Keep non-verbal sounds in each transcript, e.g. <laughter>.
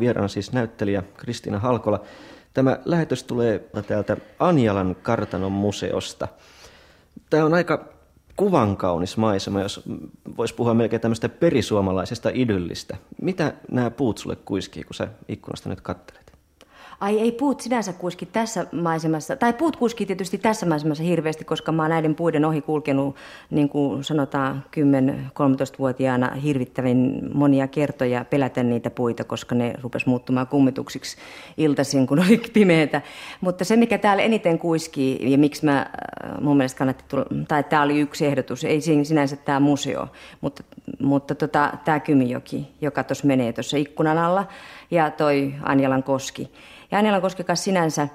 Vieraana siis näyttelijä Kristiina Halkola. Tämä lähetys tulee täältä Anjalan kartanon museosta. Tämä on aika kuvankaunis maisema, jos voisi puhua melkein tämmöistä perisuomalaisesta idyllistä. Mitä nämä puut sulle kuiskii, kun sä ikkunasta nyt kattelet? Ai ei puut sinänsä kuiski tässä maisemassa, tai puut kuiski tietysti tässä maisemassa hirveästi, koska mä oon näiden puiden ohi kulkenut, niin kuin sanotaan, 10-13-vuotiaana hirvittävin monia kertoja pelätä niitä puita, koska ne rupes muuttumaan kummituksiksi iltaisin, kun oli <laughs> pimeätä. Mutta se, mikä täällä eniten kuiskii, ja miksi mä äh, mun mielestä kannatti tulla, tai tämä oli yksi ehdotus, ei sinänsä tämä museo, mutta, mutta tota, tämä Kymijoki, joka tuossa menee tuossa ikkunan alla, ja toi Anjalan koski. Ja Anjalan koskekas sinänsä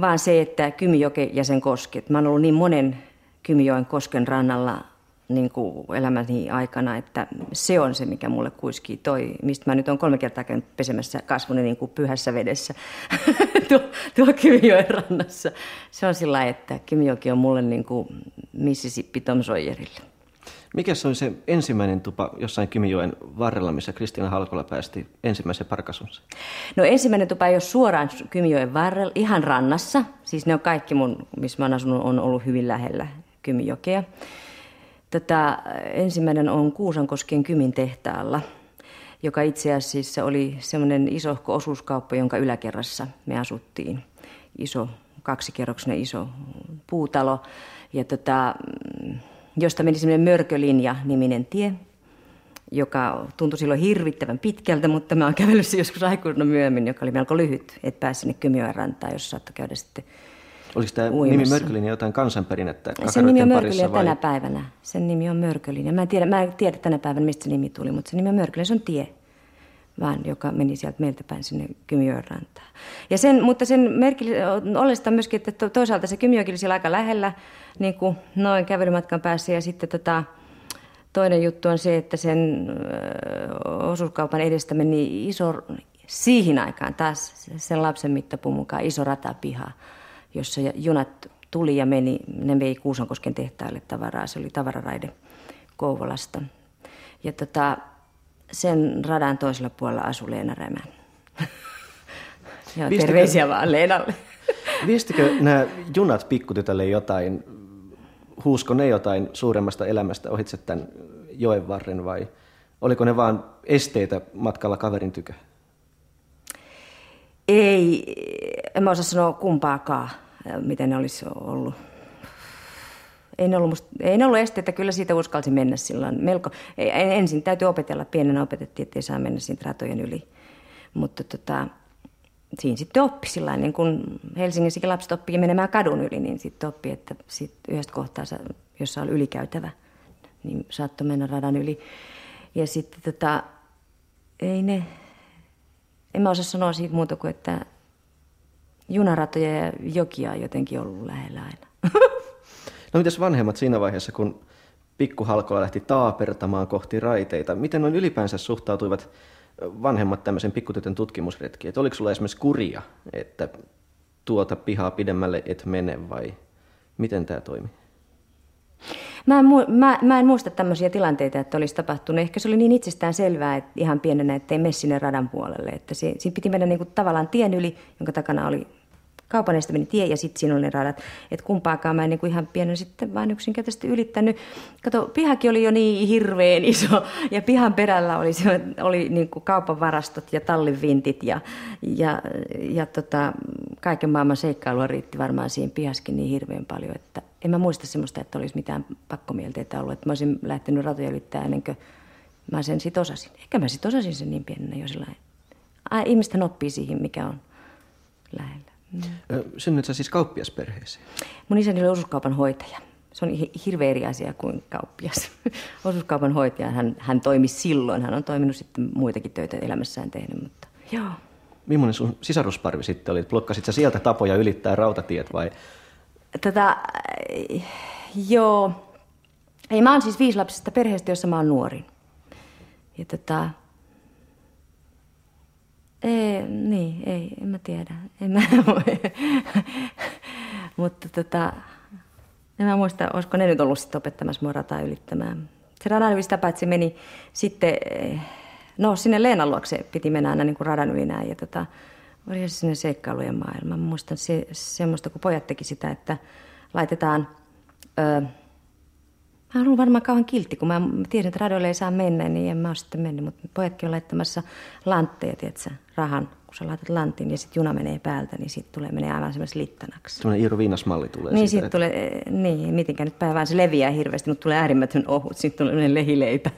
vaan se, että Kymijoke ja sen kosket. Mä oon ollut niin monen Kymijoen kosken rannalla niin kuin elämäni aikana, että se on se, mikä mulle kuiskii toi, mistä mä nyt on kolme kertaa käynyt pesemässä kasvuni niin kuin pyhässä vedessä <laughs> tuo, tuo Kymijoen rannassa. Se on sillä että Kymijoki on mulle niin kuin Mississippi Tom Sawyerille. Mikä se oli se ensimmäinen tupa jossain Kymijoen varrella, missä Kristiina Halkola päästi ensimmäisen parkasunsa? No ensimmäinen tupa ei ole suoraan Kymijoen varrella, ihan rannassa. Siis ne on kaikki mun, missä mä oon asunut, on ollut hyvin lähellä Kymijokea. Tätä ensimmäinen on Kuusankosken Kymin tehtaalla, joka itse asiassa oli semmoinen iso osuuskauppa, jonka yläkerrassa me asuttiin. Iso, kaksikerroksinen iso puutalo. Ja tota, josta meni semmoinen Mörkölinja-niminen tie, joka tuntui silloin hirvittävän pitkältä, mutta mä oon kävellyt joskus aikuisena myöhemmin, joka oli melko lyhyt, että pääsi sinne Kymijoen rantaan, jos saattoi käydä sitten Oliko tämä uimassa. nimi Mörkölinja jotain kansanperinnettä Sen nimi on Mörkölinja vai? tänä päivänä. Sen nimi on Mörkölinja. Mä en, tiedä, mä en tiedä tänä päivänä, mistä se nimi tuli, mutta se nimi on Mörkölinja. Se on tie, vaan joka meni sieltä meiltä päin sinne Kymijoen rantaan. Ja sen, mutta sen merkillistä myöskin, että toisaalta se Kymijoki oli siellä aika lähellä, niin kuin noin kävelymatkan päässä. Ja sitten tota, toinen juttu on se, että sen osuuskaupan edestä meni iso, siihen aikaan taas sen lapsen mittapuun mukaan iso ratapiha, jossa junat tuli ja meni, ne vei Kuusankosken tehtaalle tavaraa. Se oli tavararaide Kouvolasta. Ja tota, sen radan toisella puolella asui Leena Rämän. <laughs> Joo, terveisiä vaan Leenalle. <laughs> Viestikö nämä junat pikkutytölle jotain huusko ne jotain suuremmasta elämästä ohitse tämän joen varren vai oliko ne vain esteitä matkalla kaverin tykö? Ei, en mä osaa sanoa kumpaakaan, miten ne olisi ollut. Ei ne ollut, musta, ei ne ollut esteitä, kyllä siitä uskalsi mennä silloin. Melko, ensin täytyy opetella, pienenä opetettiin, että ei saa mennä siitä ratojen yli. Mutta tota, siinä sitten oppi sillä niin kun Helsingissäkin lapset oppii menemään kadun yli, niin sitten oppi, että sit yhdestä kohtaa, jossa oli ylikäytävä, niin saattoi mennä radan yli. Ja sitten tota, ei ne, en mä osaa sanoa siitä muuta kuin, että junaratoja ja jokia on jotenkin ollut lähellä aina. <laughs> No mitäs vanhemmat siinä vaiheessa, kun pikkuhalkoa lähti taapertamaan kohti raiteita, miten noin ylipäänsä suhtautuivat vanhemmat tämmöisen pikkutytön tutkimusretki, että oliko sulla esimerkiksi kuria, että tuota pihaa pidemmälle et mene vai miten tämä toimi? Mä en, mä, mä en muista tämmöisiä tilanteita, että olisi tapahtunut. Ehkä se oli niin itsestään selvää, että ihan pienenä, että ei mene sinne radan puolelle. Että se, siinä piti mennä niin kuin tavallaan tien yli, jonka takana oli kaupan meni tie ja sitten siinä oli ne radat. Että kumpaakaan mä en niin kuin ihan pienen sitten vaan yksinkertaisesti ylittänyt. Kato, pihakin oli jo niin hirveän iso ja pihan perällä oli, se, oli niin kuin kaupan varastot ja tallivintit ja, ja, ja tota, kaiken maailman seikkailua riitti varmaan siihen pihaskin niin hirveän paljon, että en mä muista semmoista, että olisi mitään pakkomielteitä ollut. Että mä olisin lähtenyt ratoja ylittää ennen kuin mä sen sit osasin. Ehkä mä sit osasin sen niin pienenä jo sillä Ihmisten oppii siihen, mikä on lähellä. Mm. Synnyt sä siis kauppiasperheeseen? Mun isäni oli osuuskaupan hoitaja. Se on hirveä eri asia kuin kauppias. <laughs> Osuuskaupan hoitaja, hän, hän toimi silloin. Hän on toiminut sitten muitakin töitä elämässään tehnyt, mutta joo. Millainen sun sisarusparvi sitten oli? Blokkasit sä sieltä tapoja ylittää rautatiet vai? Tätä, joo. Ei, mä oon siis viisilapsista perheestä, jossa mä oon nuori. Ja tätä, ei, niin, ei, en mä tiedä. En mä <laughs> Mutta tota, en mä muista, olisiko ne nyt ollut sitten opettamassa mua rataa ylittämään. Se radan yli sitä paitsi meni sitten eh, no sinne Leenan luokse piti mennä aina niin kuin radan yli näin. Ja tota, oli se sinne seikkailujen maailma. Mä muistan se, semmoista, kun pojat teki sitä, että laitetaan... Öö, Mä olen varmaan kauan kiltti, kun mä tiedän, että radoille ei saa mennä, niin en mä ole sitten mennyt. Mutta pojatkin on laittamassa lantteja, tiedätkö, rahan. Kun sä laitat lantin ja sitten juna menee päältä, niin sitten tulee, menee aivan semmoisen littanaksi. Semmoinen Iiro Viinasmalli tulee Niin, siitä, siitä tulee, niin, mitenkä nyt päivään se leviää hirveästi, mutta tulee äärimmäisen ohut. Sitten tulee lehileipä.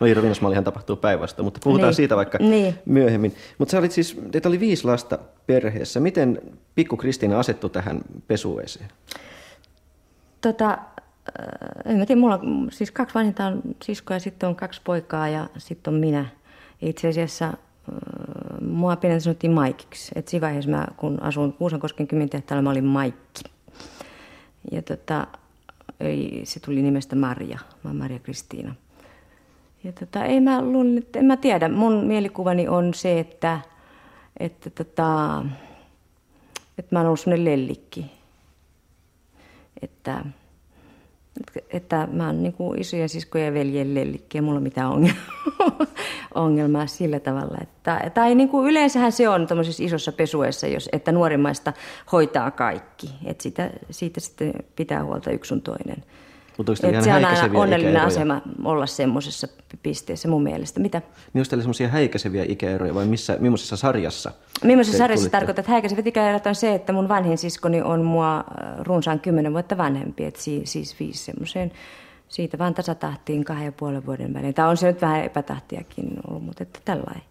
No Iiro Viinasmallihan tapahtuu päinvastoin, mutta puhutaan Niin. siitä vaikka Niin. myöhemmin. Mutta sä olit siis, teitä oli viisi lasta perheessä. Miten pikku Kristiina asettui tähän pesueeseen? Tota, en mä tiedä, mulla on siis kaksi vanhinta on siskoa ja sitten on kaksi poikaa ja sitten on minä. Itse asiassa äh, mua pienen sanottiin Maikiksi. Et siinä vaiheessa mä, kun asun Kuusankosken kymintehtaalla, mä olin Maikki. Ja tota, ei, se tuli nimestä Marja. Mä oon Marja Kristiina. Ja tota, ei mä luulen, että en mä tiedä. Mun mielikuvani on se, että, että, tota, että mä oon ollut semmoinen lellikki että, että mä oon niin kuin isojen siskojen ja veljen lellikki, ei mulla mitään <laughs> ongelmaa, sillä tavalla. Että, tai niin kuin yleensähän se on tuommoisessa isossa pesuessa, jos, että nuorimmaista hoitaa kaikki. Että siitä, siitä sitten pitää huolta yksi sun toinen. Mutta ihan se on aina onnellinen ikäeroja? asema olla semmoisessa pisteessä mun mielestä. Mitä? Niin onko teillä semmoisia häikäiseviä ikäeroja vai missä, millaisessa sarjassa? Millaisessa sarjassa tulitte? tarkoittaa, että häikäisevät ikäerot on se, että mun vanhin siskoni on mua äh, runsaan kymmenen vuotta vanhempi, että si- siis viisi semmoiseen, siitä vaan tasatahtiin kahden ja puolen vuoden välein. Tai on se nyt vähän epätahtiakin ollut, mutta että tällainen.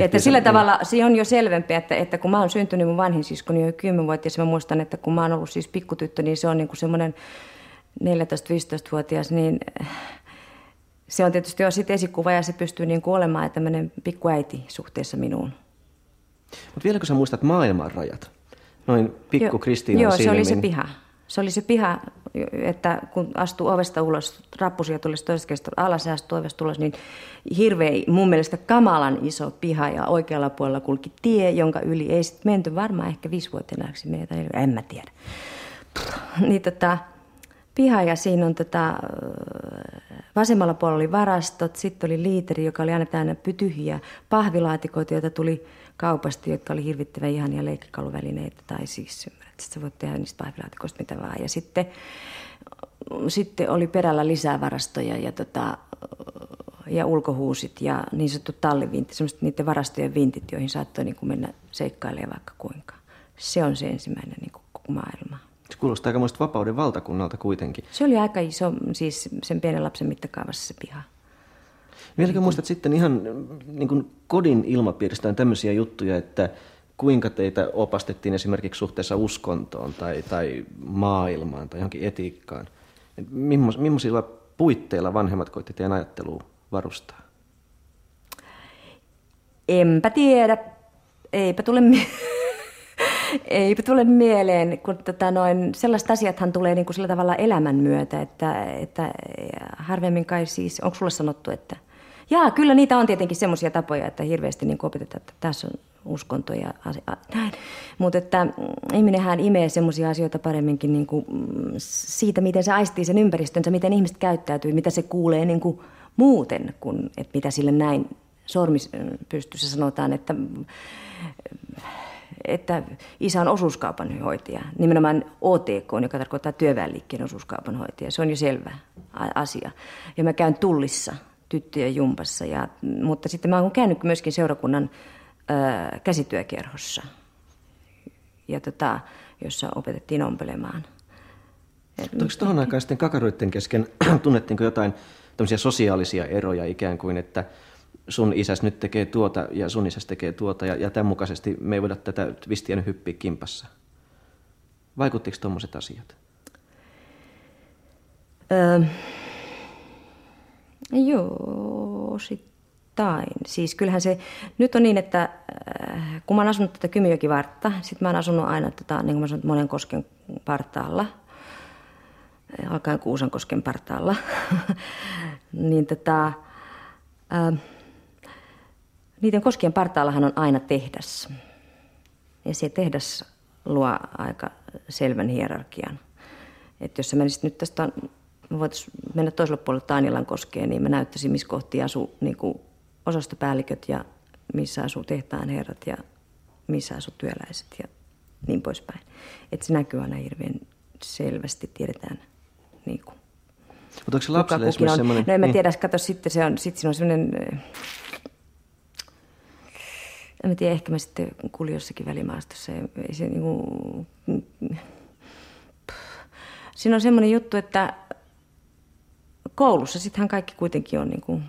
Että sillä se- tavalla se on jo selvempi, että, että kun mä oon syntynyt, mun vanhin siskoni on jo kymmenvuotias, mä muistan, että kun mä oon ollut siis pikkutyttö, niin se on niin kuin semmoinen 14-15-vuotias, niin äh, se on tietysti jo sitten esikuva ja se pystyy niin olemaan tämmöinen pikkuäiti suhteessa minuun. Mutta vieläkö sä muistat maailman rajat? Noin pikku Joo, Kristiinan Joo, se oli se piha. Se oli se piha, että kun astuu ovesta ulos, rappusia tuli toisesta alas ja astuu ovesta ulos, niin hirveä, mun mielestä kamalan iso piha ja oikealla puolella kulki tie, jonka yli ei sitten menty varmaan ehkä viisivuotiaaksi meitä, en mä tiedä. Niin tota, piha ja siinä on tota, vasemmalla puolella oli varastot, sitten oli liiteri, joka oli aina täynnä tyhjiä pahvilaatikoita, joita tuli kaupasta, jotka oli hirvittävän ihania leikkikaluvälineitä, tai siis että sä voit tehdä niistä pahvilaatikoista mitä vaan. Ja sitten, sitten oli perällä lisää varastoja ja, tota, ja ulkohuusit ja niin sanottu tallivintti, semmoiset niiden varastojen vintit, joihin saattoi niin kuin mennä seikkailemaan vaikka kuinka. Se on se ensimmäinen niin kuin maailma. Se kuulostaa aika muista vapauden valtakunnalta kuitenkin. Se oli aika iso, siis sen pienen lapsen mittakaavassa se piha. Vieläkö muistat sitten ihan niin kuin kodin ilmapiiristä tämmöisiä juttuja, että kuinka teitä opastettiin esimerkiksi suhteessa uskontoon tai, tai maailmaan tai johonkin etiikkaan? Millaisilla puitteilla vanhemmat koitti teidän ajattelua varustaa? Enpä tiedä. Eipä tule, <laughs> Eipä tule mieleen, kun tota noin, sellaiset asiathan tulee niin kuin sillä tavalla elämän myötä, että, että harvemmin kai siis, onko sulle sanottu, että jaa, kyllä niitä on tietenkin semmoisia tapoja, että hirveästi niin opetetaan, että tässä on uskonto ja asia, näin. Mutta että mm, ihminenhän imee semmoisia asioita paremminkin niin kuin, mm, siitä, miten se aistii sen ympäristönsä, miten ihmiset käyttäytyy, mitä se kuulee niin kuin muuten, kuin että mitä sille näin sormis pystyssä sanotaan, että että isä on osuuskaupan hoitaja, nimenomaan OTK, joka tarkoittaa työväenliikkeen osuuskaupan hoitaja. Se on jo selvä asia. Ja mä käyn tullissa tyttöjen jumpassa, ja, mutta sitten mä oon käynyt myöskin seurakunnan ö, käsityökerhossa, ja tota, jossa opetettiin ompelemaan. Onko tuohon aikaan sitten kakaroiden kesken, <clears throat> tunnettiinko jotain tämmöisiä sosiaalisia eroja ikään kuin, että sun isäs nyt tekee tuota ja sun isäs tekee tuota ja, ja tämän mukaisesti me ei voida tätä twistiä nyt hyppiä kimpassa. Vaikuttiko tuommoiset asiat? Öö, joo, osittain. Siis kyllähän se, nyt on niin, että äh, kun mä oon asunut tätä Kymijokivartta, sit mä oon asunut aina tota, niin kuin mä sanon, monen kosken partaalla, äh, alkaen Kuusankosken partaalla, <laughs> niin tota, äh, niiden koskien partaallahan on aina tehdas. Ja se tehdas luo aika selvän hierarkian. Että jos sä menisit nyt tästä, me voitaisiin mennä toiselle puolelle Taanilan koskeen, niin mä näyttäisin, missä kohti asuu niin kuin osastopäälliköt ja missä asuu tehtaan herrat ja missä asuu työläiset ja niin poispäin. Että se näkyy aina hirveän selvästi, tiedetään niin kuin, Mutta onko se lapselle esimerkiksi on. semmoinen... No en mä niin. tiedä, kato sitten se on, sitten siinä on semmoinen, en mä tiedä, ehkä mä sitten kuulin jossakin välimaastossa. ja Ei se niinku, siinä on semmoinen juttu, että koulussa sittenhän kaikki kuitenkin on niinku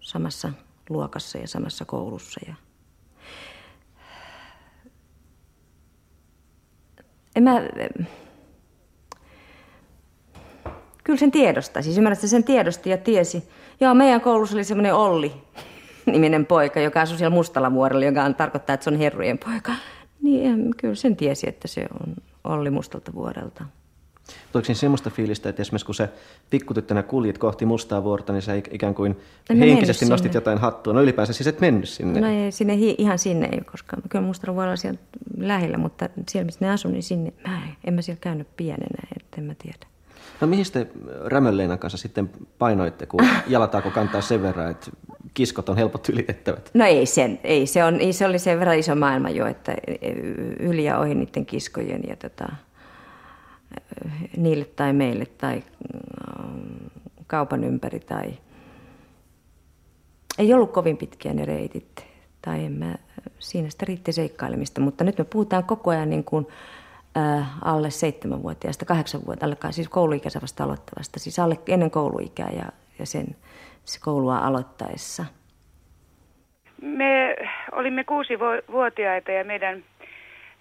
samassa luokassa ja samassa koulussa. Ja... En mä, Kyllä sen tiedosta. Siis ymmärrät, sen tiedosti ja tiesi. Joo, meidän koulussa oli semmoinen Olli niminen poika, joka asui siellä Mustalla vuorella, joka on, tarkoittaa, että se on herrujen poika. Niin kyllä sen tiesi, että se on Olli Mustalta vuorelta. Oliko siinä semmoista fiilistä, että esimerkiksi kun sä pikkutyttönä kuljit kohti mustaa vuorta, niin sä ik- ikään kuin En henkisesti nostit sinne. jotain hattua. No ylipäänsä siis et mennyt sinne. No ei sinne, ihan sinne ei, koska kyllä Mustalla vuorella siellä lähellä, mutta siellä missä ne asuu, niin sinne mä en, en mä siellä käynyt pienenä, että en mä tiedä. No mihin te Rämönleenan kanssa sitten painoitte, kun <laughs> jalataako kantaa sen verran, että kiskot on helpot ylitettävät? No ei sen, ei se, on, se oli sen verran iso maailma jo, että yli ja ohi niiden kiskojen ja tota, niille tai meille tai mm, kaupan ympäri tai ei ollut kovin pitkiä ne reitit. Tai en mä, siinä sitä riitti seikkailemista, mutta nyt me puhutaan koko ajan niin kuin, äh, alle seitsemänvuotiaasta, kahdeksanvuotiaasta, siis kouluikäisä vasta aloittavasta, siis alle ennen kouluikää ja, ja sen se koulua aloittaessa. Me olimme kuusi-vuotiaita ja meidän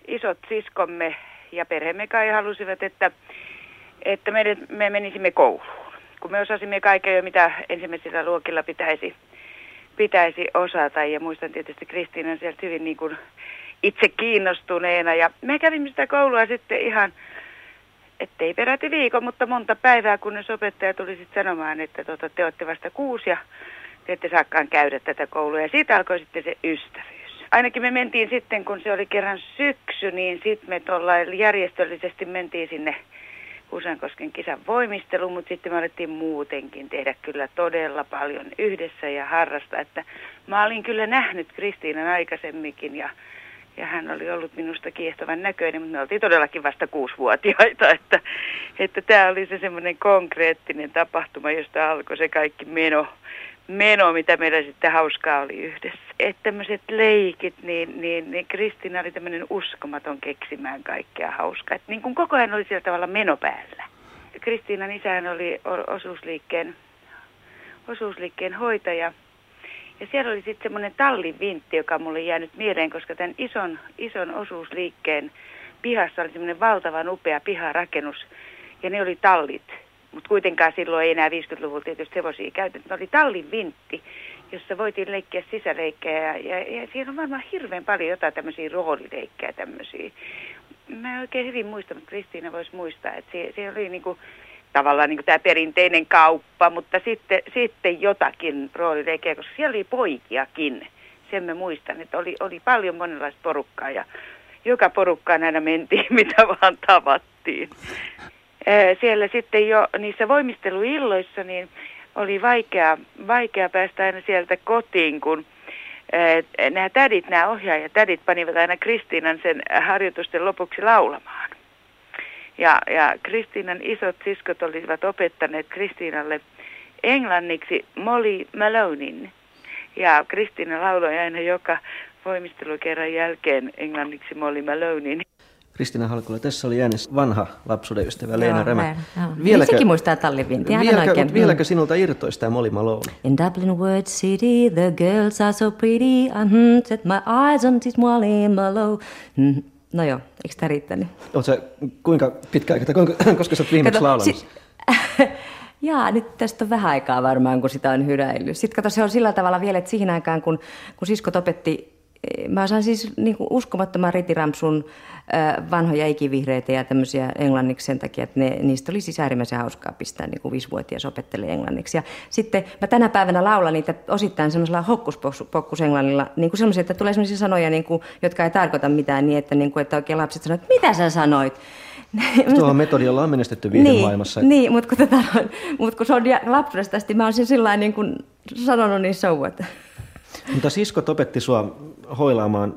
isot siskomme ja perheemme kai halusivat, että, että meidät, me menisimme kouluun. Kun me osasimme kaikkea, mitä ensimmäisillä luokilla pitäisi, pitäisi osata. Ja muistan tietysti Kristiinan sieltä hyvin niin kuin itse kiinnostuneena. Ja me kävimme sitä koulua sitten ihan, ettei peräti viikon, mutta monta päivää, kunnes opettaja tuli sitten sanomaan, että tota, te olette vasta kuusi ja te ette saakaan käydä tätä koulua. Ja siitä alkoi sitten se ystävyys. Ainakin me mentiin sitten, kun se oli kerran syksy, niin sitten me tuolla järjestöllisesti mentiin sinne Kusankosken kisan voimisteluun, mutta sitten me alettiin muutenkin tehdä kyllä todella paljon yhdessä ja harrasta. Että mä olin kyllä nähnyt Kristiinan aikaisemminkin ja, ja hän oli ollut minusta kiehtovan näköinen, mutta me oltiin todellakin vasta kuusivuotiaita, <laughs> että, että tämä oli se semmoinen konkreettinen tapahtuma, josta alkoi se kaikki meno meno, mitä meillä sitten hauskaa oli yhdessä. Että tämmöiset leikit, niin, niin, niin Kristina oli tämmöinen uskomaton keksimään kaikkea hauskaa. Että niin kuin koko ajan oli sillä tavalla meno päällä. Kristiinan isähän oli osuusliikkeen, osuusliikkeen hoitaja. Ja siellä oli sitten semmoinen tallin vintti, joka mulle jäänyt mieleen, koska tämän ison, ison osuusliikkeen pihassa oli semmoinen valtavan upea piharakennus. Ja ne oli tallit mutta kuitenkaan silloin ei enää 50-luvulla tietysti hevosia käytetty. Ne oli tallin vintti, jossa voitiin leikkiä sisäleikkejä ja, ja, ja siellä on varmaan hirveän paljon jotain tämmöisiä roolileikkejä tämmöisiä. Mä en oikein hyvin muista, mutta Kristiina voisi muistaa, että se, se oli niinku, tavallaan niinku tämä perinteinen kauppa, mutta sitten, sitten jotakin roolileikkejä, koska siellä oli poikiakin. Sen mä muistan, että oli, oli paljon monenlaista porukkaa ja joka porukkaan aina mentiin, <laughs> mitä vaan tavattiin siellä sitten jo niissä voimisteluilloissa niin oli vaikea, vaikea päästä aina sieltä kotiin, kun nämä tädit, nämä ohjaajatädit panivat aina Kristiinan sen harjoitusten lopuksi laulamaan. Ja, ja Kristiinan isot siskot olivat opettaneet Kristiinalle englanniksi Molly Malonin. Ja Kristiina lauloi aina joka voimistelukerran jälkeen englanniksi Molly Malonin. Kristina Halkola, tässä oli äänessä vanha lapsuuden ystävä Leena Rämä. Vieläkö, Sekin muistaa tallivintia. Vieläkö, oikein, vieläkö sinulta irtoisi tämä Molly Malone? In Dublin Word City, the girls are so pretty. Uh-huh, set my eyes on this Molly Malone. Mm. No joo, eikö tämä riittänyt? Oletko kuinka pitkä aika, kuinka, <clears throat> koska sä oot viimeksi Kato, laulamassa? Si- <laughs> Jaa, nyt tästä on vähän aikaa varmaan, kun sitä on hyräillyt. Sitten kato, se on sillä tavalla vielä, että siihen aikaan, kun, kun siskot opetti Mä osaan siis niin kuin uskomattoman ritiramsun vanhoja ikivihreitä ja tämmöisiä englanniksi sen takia, että ne, niistä oli siis äärimmäisen hauskaa pistää niin kuin viisivuotias opettelee englanniksi. Ja sitten mä tänä päivänä laulan niitä osittain semmoisella hokkuspokkus englannilla, niin kuin semmoisia, että tulee semmoisia sanoja, niin kuin, jotka ei tarkoita mitään niin, että, niin kuin, että oikein lapset sanoo, että mitä sä sanoit? <laughs> Tuohon metodilla on menestetty viihdemaailmassa. Niin, niin mutta, kun, tota, mutta kun se on lapsuudesta asti, mä oon sen sillä niin kuin sanonut niin so what. Mutta siskot opetti sua hoilaamaan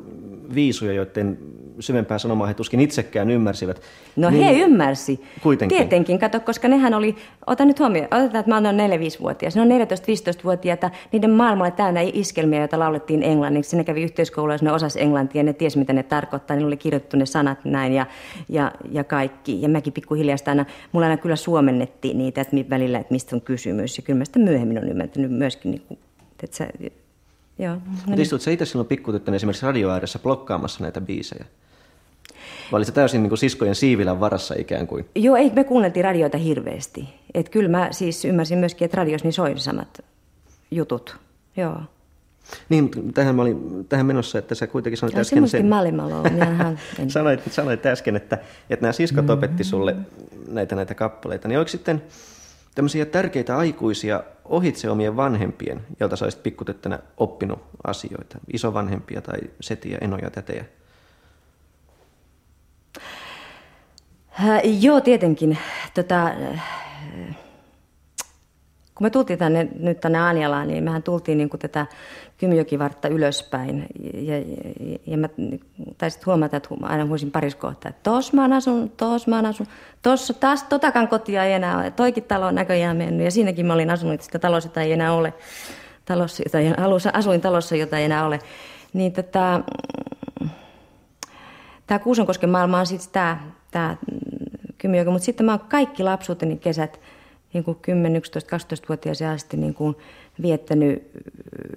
viisuja, joiden syvempää sanomaa he tuskin itsekään ymmärsivät. No niin, he ymmärsi. Kuitenkin. Tietenkin, kato, koska nehän oli, ota nyt huomioon, otetaan, että mä olen 4-5-vuotias. Ne on 14-15-vuotiaita, niiden maailma oli täynnä iskelmiä, joita laulettiin englanniksi. Ne kävi yhteiskoulussa, ne osas englantia, ne ties mitä ne tarkoittaa, ne oli kirjoitettu ne sanat näin ja, ja, ja kaikki. Ja mäkin pikkuhiljaa aina, mulla aina kyllä suomennettiin niitä, että välillä, että mistä on kysymys. Ja kyllä mä sitä myöhemmin on ymmärtänyt myöskin, niin kuin, että sä, Joo. Mutta istut sä itse silloin pikkutyttönä esimerkiksi radioääressä blokkaamassa näitä biisejä? Vai oli se täysin niin kuin siskojen siivilän varassa ikään kuin? Joo, ei, me kuunneltiin radioita hirveästi. Että kyllä mä siis ymmärsin myöskin, että radios niin soi samat jutut. Joo. Niin, tähän, mä olin, tähän menossa, että sä kuitenkin sanoit ja äsken sen... <laughs> sanoit, sanoit äsken, että, että nämä siskot opetti sulle näitä, näitä kappaleita. Niin oliko sitten tämmöisiä tärkeitä aikuisia ohitse omien vanhempien, joilta sä olisit pikkutettänä oppinut asioita? Isovanhempia tai setiä, enoja, tätejä? Äh, joo, tietenkin. Tota, äh, kun me tultiin tänne, nyt tänne Anjalaan, niin mehän tultiin niin kuin tätä Kymyjokivartta ylöspäin. Ja, ja, ja mä taisit huomata, että aina huisin pariskohtaa, että tos mä asun, tos mä asun. Tossa taas totakan kotia ei enää ole. Toikin talo on näköjään mennyt. Ja siinäkin mä olin asunut, sitä talossa, jota ei enää ole. Talossa, jota ei, asuin talossa, jota ei enää ole. Niin tota, tämä Kuusankosken maailma on sitten tämä, tämä Kymyjoki. Mutta sitten mä oon kaikki lapsuuteni kesät – niin kuin 10, 11, 12-vuotias asti niin kuin viettänyt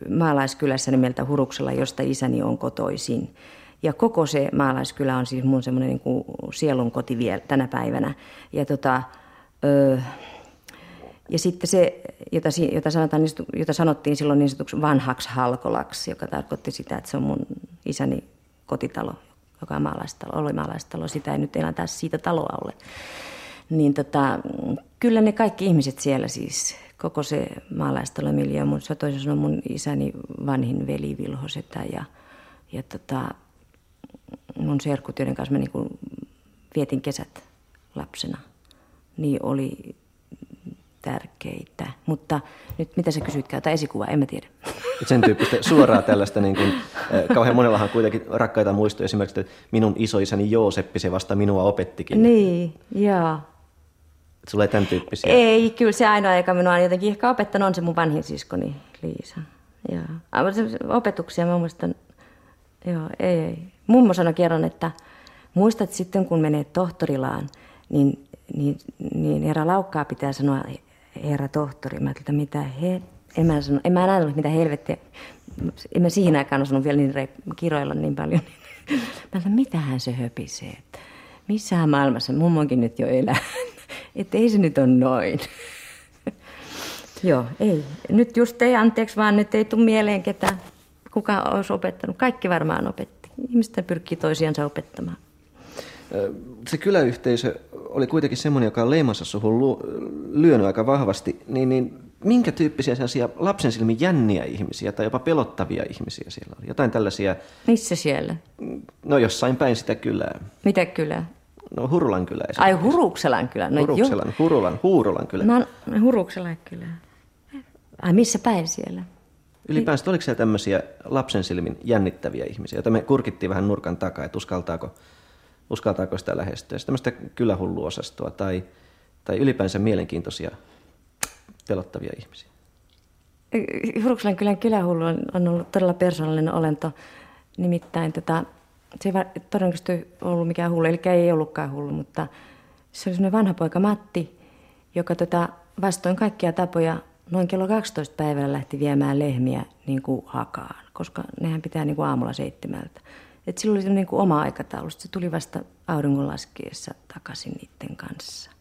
maalaiskylässä nimeltä Huruksella, josta isäni on kotoisin. Ja koko se maalaiskylä on siis mun semmoinen niin kuin sielun koti vielä tänä päivänä. Ja, tota, öö, ja sitten se, jota, jota, sanotaan, jota sanottiin silloin niin sanotuksi vanhaksi halkolaksi, joka tarkoitti sitä, että se on mun isäni kotitalo, joka on maalaistalo, oli maalaistalo. Sitä ei nyt enää taas siitä taloa ole niin tota, kyllä ne kaikki ihmiset siellä siis, koko se maalaistalomiljo, mun, se toisin sanoen mun isäni vanhin veli Vilhosetä ja, ja tota, mun serkut, joiden kanssa mä niin vietin kesät lapsena, niin oli tärkeitä. Mutta nyt mitä sä kysytkään, tai esikuva, en mä tiedä. Sen tyyppistä suoraa tällaista, niin kuin, kauhean monellahan kuitenkin rakkaita muistoja. Esimerkiksi, että minun isoisäni Jooseppi, se vasta minua opettikin. Niin, joo. Ei tämän tyyppisiä? Ei, kyllä se ainoa, joka minua on jotenkin ehkä opettanut, on se mun vanhin siskoni Liisa. Joo. Opetuksia mä muistan, joo, ei, ei. Mummo sanoi kerran, että muistat sitten kun menet tohtorilaan, niin, niin, niin herra Laukkaa pitää sanoa herra tohtori. Mä että mitä he, en mä, sano, en mä ajatellut mitä helvettiä. En mä siihen aikaan osannut vielä niin reip- kiroilla niin paljon. <laughs> Mä mitä mitähän se höpisee, että missään maailmassa mummonkin nyt jo elää. Että ei se nyt ole noin. <laughs> Joo, ei. Nyt just ei, anteeksi vaan, nyt ei tule mieleen ketään, kuka olisi opettanut. Kaikki varmaan opetti. Ihmiset pyrkii toisiansa opettamaan. Se kyläyhteisö oli kuitenkin semmoinen, joka on leimassa suhun lyönyt aika vahvasti. Niin, niin minkä tyyppisiä sellaisia lapsen silmin jänniä ihmisiä tai jopa pelottavia ihmisiä siellä oli? Jotain tällaisia... Missä siellä? No jossain päin sitä kylää. Mitä kylää? No Hurulan kylä Ai Hurukselan kylä. No, Hurukselan, jo. Hurulan, Huurulan kylä. Mä oon Hurukselan kylä. Ai missä päin siellä? Ylipäänsä oliko siellä tämmöisiä lapsen silmin jännittäviä ihmisiä, joita me kurkittiin vähän nurkan takaa, että uskaltaako, uskaltaako sitä lähestyä. Sitten tämmöistä kylähulluosastoa tai, tai ylipäänsä mielenkiintoisia pelottavia ihmisiä. Hurukselan kylän kylähullu on, on ollut todella persoonallinen olento. Nimittäin tota, se ei todennäköisesti ollut mikään hullu, eli ei ollutkaan hullu, mutta se oli semmoinen vanha poika Matti, joka tota, vastoin kaikkia tapoja noin kello 12 päivällä lähti viemään lehmiä niin kuin hakaan, koska nehän pitää niin kuin aamulla seitsemältä. Et sillä oli niin kuin oma aikataulu. Se tuli vasta auringon laskiessa takaisin niiden kanssa.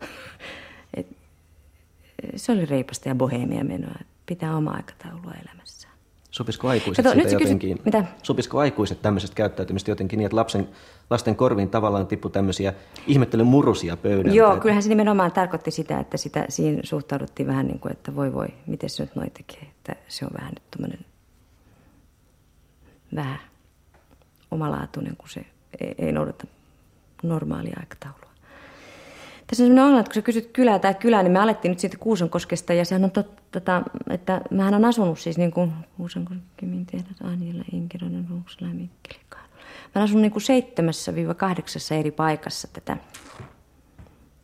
<laughs> Et, se oli reipasta ja bohemia menoa. Pitää oma aikataulua elämässä. Sopisiko aikuiset Kato, nyt jotenkin, mitä? Sopisiko aikuiset tämmöisestä käyttäytymistä jotenkin niin, että lapsen, lasten korviin tavallaan tippui tämmöisiä ihmettelyn murusia pöydältä? Joo, että... kyllähän se nimenomaan tarkoitti sitä, että sitä, siinä suhtauduttiin vähän niin kuin, että voi voi, miten se nyt noin tekee. Että se on vähän nyt tämmöinen vähän omalaatuinen, kun se ei, ei noudata normaalia aikataulua. Tässä on sellainen ongelma, että kun sä kysyt kylää tai kylää, niin me alettiin nyt siitä Kuusankoskesta ja sehän on totta, tota, että mähän on asunut siis niin kuin Kuusankoski, Mintiedät, Anjela, Inkeroinen, Ruuksela ja Mikkeli. Mä asun niin kuin seitsemässä viiva kahdeksassa eri paikassa tätä,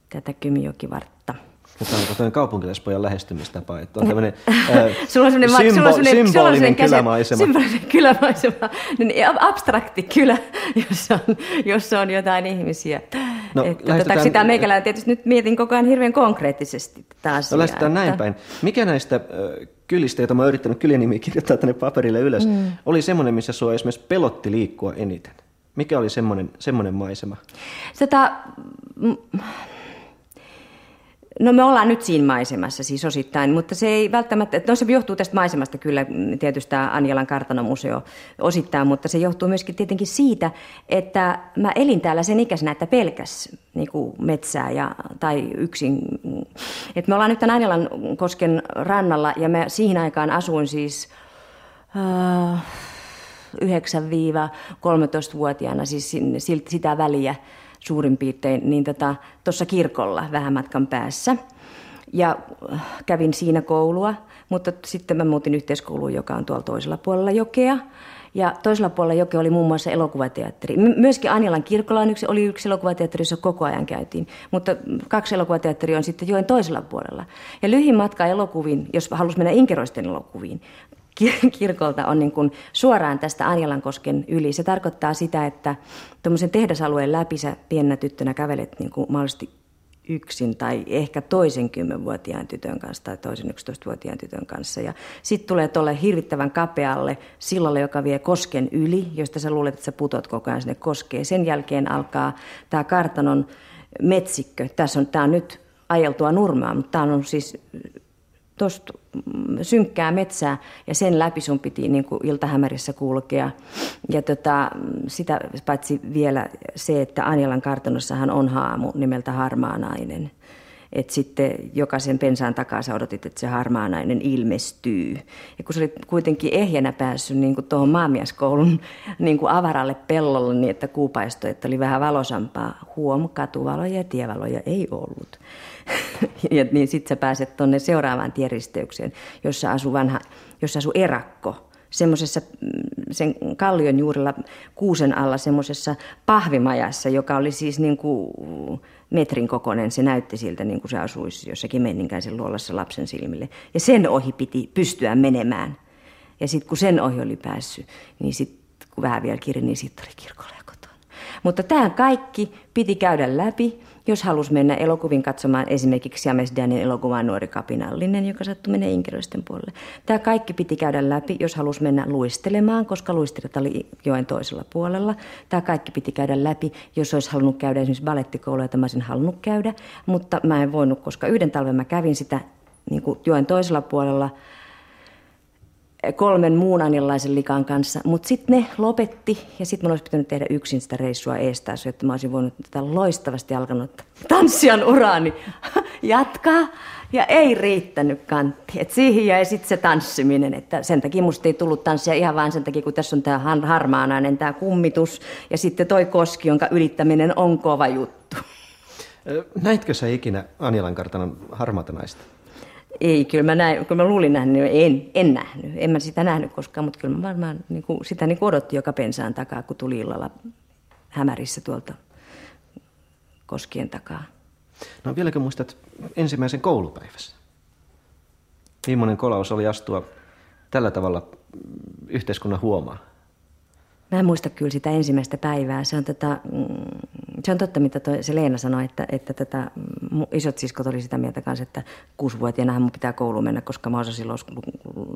tätä Kymijokivartta. Mutta onko tämmöinen kaupunkilaispojan lähestymistapa, että on tämmöinen <laughs> sulla on symbo- sulla on symbolinen on kylämaisema. Symbolinen kylämaisema, niin abstrakti kylä, <laughs> jossa on, jossa on jotain ihmisiä. No, että, lähestytään- tota, sitä meikäläinen tietysti nyt mietin koko ajan hirveän konkreettisesti tätä asiaa. No lähestytään näin että- päin. Mikä näistä kylistä, joita mä oon yrittänyt kylänimiä kirjoittaa tänne paperille ylös, mm. oli semmoinen, missä sua esimerkiksi pelotti liikkua eniten? Mikä oli semmoinen, semmoinen maisema? Mm, no me ollaan nyt siinä maisemassa siis osittain, mutta se ei välttämättä, no se johtuu tästä maisemasta kyllä tietysti tämä Anjalan kartanomuseo osittain, mutta se johtuu myöskin tietenkin siitä, että mä elin täällä sen ikäisenä, että pelkäs niin kuin metsää ja, tai yksin. Et me ollaan nyt tämän Anjalan kosken rannalla ja mä siihen aikaan asuin siis... Uh, 9-13-vuotiaana, siis sitä väliä suurin piirtein, niin tuossa tota, kirkolla vähän matkan päässä. Ja äh, kävin siinä koulua, mutta sitten mä muutin yhteiskouluun, joka on tuolla toisella puolella jokea. Ja toisella puolella jokea oli muun muassa elokuvateatteri. Myöskin Anjalan kirkolla on yksi, oli yksi elokuvateatteri, jossa koko ajan käytiin. Mutta kaksi elokuvateatteria on sitten joen toisella puolella. Ja lyhin matka elokuviin, jos halusi mennä Inkeroisten elokuviin, kir- kirkolta on niin kuin suoraan tästä Anjalankosken yli. Se tarkoittaa sitä, että tuommoisen tehdasalueen läpi sä pienenä tyttönä kävelet niin kuin mahdollisesti yksin tai ehkä toisen kymmenvuotiaan tytön kanssa tai toisen 11-vuotiaan tytön kanssa. Ja sitten tulee tuolle hirvittävän kapealle sillalle, joka vie kosken yli, josta sä luulet, että sä putot koko ajan sinne koskeen. Sen jälkeen alkaa tämä kartanon metsikkö. Tässä on, tämä nyt ajeltua nurmaa, mutta tämä on siis tuosta synkkää metsää ja sen läpi sun piti niin kuin iltahämärissä kulkea. Ja tota, sitä paitsi vielä se, että Anjalan kartanossahan on haamu nimeltä Harmaa nainen. Et sitten jokaisen pensaan takaa sä odotit, että se harmaa nainen ilmestyy. Ja kun sä olit kuitenkin ehjänä päässyt niin kuin tuohon maamieskoulun <laughs> niin kuin avaralle pellolle niin, että kuupaisto, että oli vähän valosampaa. Huom, katuvaloja ja tievaloja ei ollut. <laughs> <laughs> ja niin sitten sä pääset tuonne seuraavaan tieristeykseen, jossa asuu vanha, jossa asuu erakko. Semmoisessa sen kallion juurella kuusen alla semmoisessa pahvimajassa, joka oli siis niin kuin metrin kokoinen. Se näytti siltä niin kuin se asuisi jossakin menninkäisen luolassa lapsen silmille. Ja sen ohi piti pystyä menemään. Ja sitten kun sen ohi oli päässyt, niin sitten kun vähän vielä kiri, niin sitten oli kirkolla ja kotona. Mutta tämä kaikki piti käydä läpi, jos halusi mennä elokuvin katsomaan esimerkiksi Jamesdanin elokuvan Nuori kapinallinen, joka sattui menee Inkeroisten puolelle. Tämä kaikki piti käydä läpi, jos halusi mennä luistelemaan, koska luistelijat oli joen toisella puolella. Tämä kaikki piti käydä läpi, jos olisi halunnut käydä esimerkiksi balettikoulua, jota mä olisin halunnut käydä. Mutta mä en voinut, koska yhden talven mä kävin sitä niin kuin joen toisella puolella – kolmen muun anilaisen likan kanssa, mutta sitten ne lopetti ja sitten mun olisi pitänyt tehdä yksin sitä reissua eestaas, jotta mä olisin voinut tätä loistavasti alkanut tanssijan uraani <laughs> jatkaa ja ei riittänyt kantti. Et siihen jäi sitten se tanssiminen, että sen takia musta ei tullut tanssia ihan vaan sen takia, kun tässä on tämä harmaanainen tämä kummitus ja sitten toi koski, jonka ylittäminen on kova juttu. Näitkö sä ikinä Anjalan kartanon harmaata naista? Ei, kyllä mä, näin, kyllä mä luulin nähnyt, en, en nähnyt. En mä sitä nähnyt koskaan, mutta kyllä mä varmaan niin kuin, sitä niin kuin odotti joka pensaan takaa, kun tuli illalla hämärissä tuolta koskien takaa. No vieläkö muistat ensimmäisen koulupäivässä? Millainen kolaus oli astua tällä tavalla yhteiskunnan huomaan? Mä en muista kyllä sitä ensimmäistä päivää. Se on, tota, mm, se on totta, mitä toi, se Leena sanoi, että, että tätä, mun isot siskot oli sitä mieltä kanssa, että kuusivuotiaana mun pitää kouluun mennä, koska mä osasin los, lu, lu,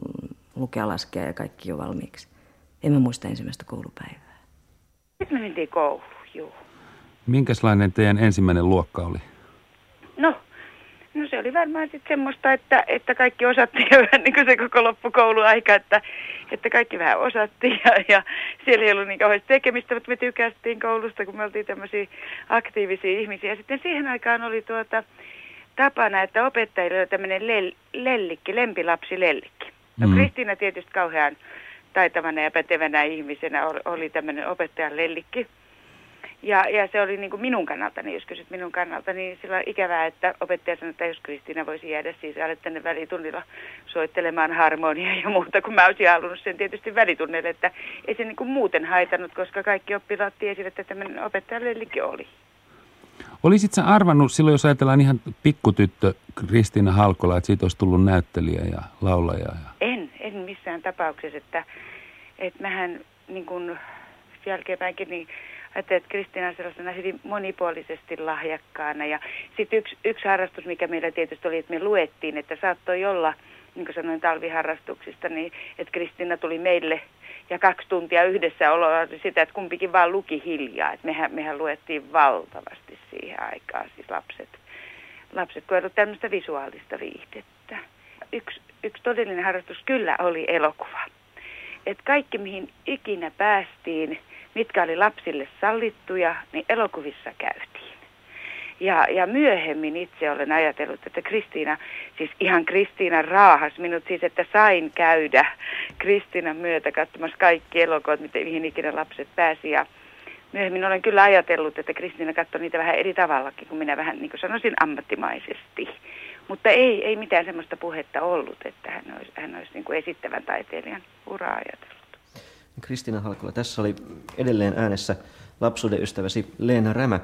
lukea, laskea ja kaikki jo valmiiksi. En mä muista ensimmäistä koulupäivää. Sitten me mentiin kouluun, juu. Minkälainen teidän ensimmäinen luokka oli? No, no se oli varmaan sitten semmoista, että, että kaikki osattiin jo <laughs> vähän niin kuin se koko loppukouluaika, että, että kaikki vähän osattiin ja, ja siellä ei ollut niin kauheasti tekemistä, mutta me tykästiin koulusta, kun me oltiin tämmöisiä aktiivisia ihmisiä. Ja sitten siihen aikaan oli tuota tapana, että opettajilla oli tämmöinen lel, lellikki, lempilapsi lellikki. No Mm. Kristiina tietysti kauhean taitavana ja pätevänä ihmisenä oli, oli tämmöinen opettajan lellikki. Ja, ja se oli niin kuin minun kannaltani, jos kysyt minun kannalta, niin sillä on ikävää, että opettaja sanoi, että jos Kristiina voisi jäädä siis alle tänne välitunnilla soittelemaan harmonia ja muuta, kun mä olisin halunnut sen tietysti välitunnille, että ei se niin kuin muuten haitannut, koska kaikki oppilaat tiesivät, että tämmöinen opettajalellikin oli. Olisit sä arvannut silloin, jos ajatellaan ihan pikkutyttö Kristiina Halkola, että siitä olisi tullut näyttelijä ja laulaja? Ja... En, en missään tapauksessa, että, että mähän niin kuin jälkeenpäinkin niin ajattelin, että Kristiina on sellaisena hyvin monipuolisesti lahjakkaana. Ja sitten yksi, yksi harrastus, mikä meillä tietysti oli, että me luettiin, että saattoi olla, niin kuin sanoin talviharrastuksista, niin että Kristiina tuli meille ja kaksi tuntia yhdessä oloa sitä, että kumpikin vaan luki hiljaa. Että mehän, mehän luettiin valtavasti siihen aikaan, siis lapset. Lapset koetu tämmöistä visuaalista viihdettä. Yksi, yksi todellinen harrastus kyllä oli elokuva. Et kaikki, mihin ikinä päästiin, mitkä oli lapsille sallittuja, niin elokuvissa käytiin. Ja, ja myöhemmin itse olen ajatellut, että Kristiina, siis ihan Kristiina raahas minut siis, että sain käydä Kristiinan myötä katsomassa kaikki elokuvat, mihin ikinä lapset pääsi. Ja myöhemmin olen kyllä ajatellut, että Kristiina katsoi niitä vähän eri tavallakin, kuin minä vähän niin kuin sanoisin ammattimaisesti. Mutta ei, ei mitään sellaista puhetta ollut, että hän olisi, hän olisi niin kuin esittävän taiteilijan uraa ajatellut. Kristina Halkola, tässä oli edelleen äänessä lapsuuden ystäväsi Leena Rämä.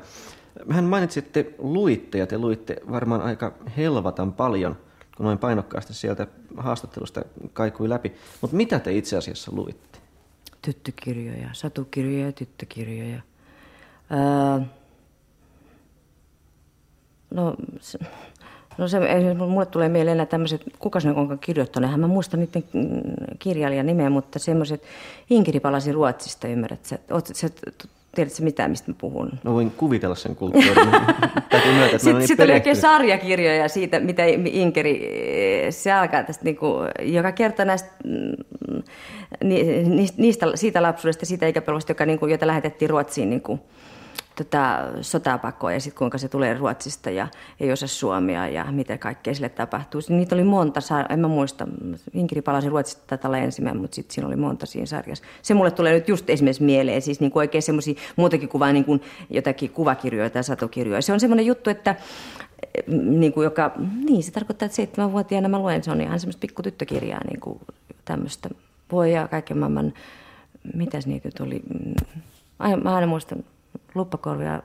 Hän mainitsi, että te luitte ja te luitte varmaan aika helvatan paljon, kun noin painokkaasti sieltä haastattelusta kaikui läpi. Mutta mitä te itse asiassa luitte? Tyttökirjoja, satukirjoja ja tyttökirjoja. Öö, no, se, no se, mulle tulee mieleen enää tämmöiset, kuka se onkaan kirjoittanut, mä muista niiden kirjailijan nimeä, mutta semmoiset, Inkiri palasi Ruotsista, ymmärrät sä, oot, sä Tiedätkö mitään, mistä mä puhun? No voin kuvitella sen kulttuurin. <laughs> Sitten niin sit oli oikein sarjakirjoja siitä, mitä Inkeri, se alkaa tästä, niin kuin, joka kertoo näistä, mm, niistä, siitä lapsuudesta, siitä ikäpolvesta, joka, niin kuin, jota lähetettiin Ruotsiin niin kuin, tota, sotapakoa ja sitten kuinka se tulee Ruotsista ja ei osaa suomia ja mitä kaikkea sille tapahtuu. Niitä oli monta, en mä muista, Inkiri palasi Ruotsista tätä olla ensimmäinen, mutta sitten siinä oli monta siinä sarjassa. Se mulle tulee nyt just esimerkiksi mieleen, siis niin kuin oikein semmoisia muutakin kuvaa, niin kuin jotakin kuvakirjoja tai satokirjoja. Se on semmoinen juttu, että niin kuin joka, niin se tarkoittaa, että seitsemänvuotiaana mä luen, se on ihan semmoista pikkutyttökirjaa, niin kuin tämmöistä. Voi ja kaiken maailman, mitäs niitä nyt oli, mä aina muistan, luppakorvi ja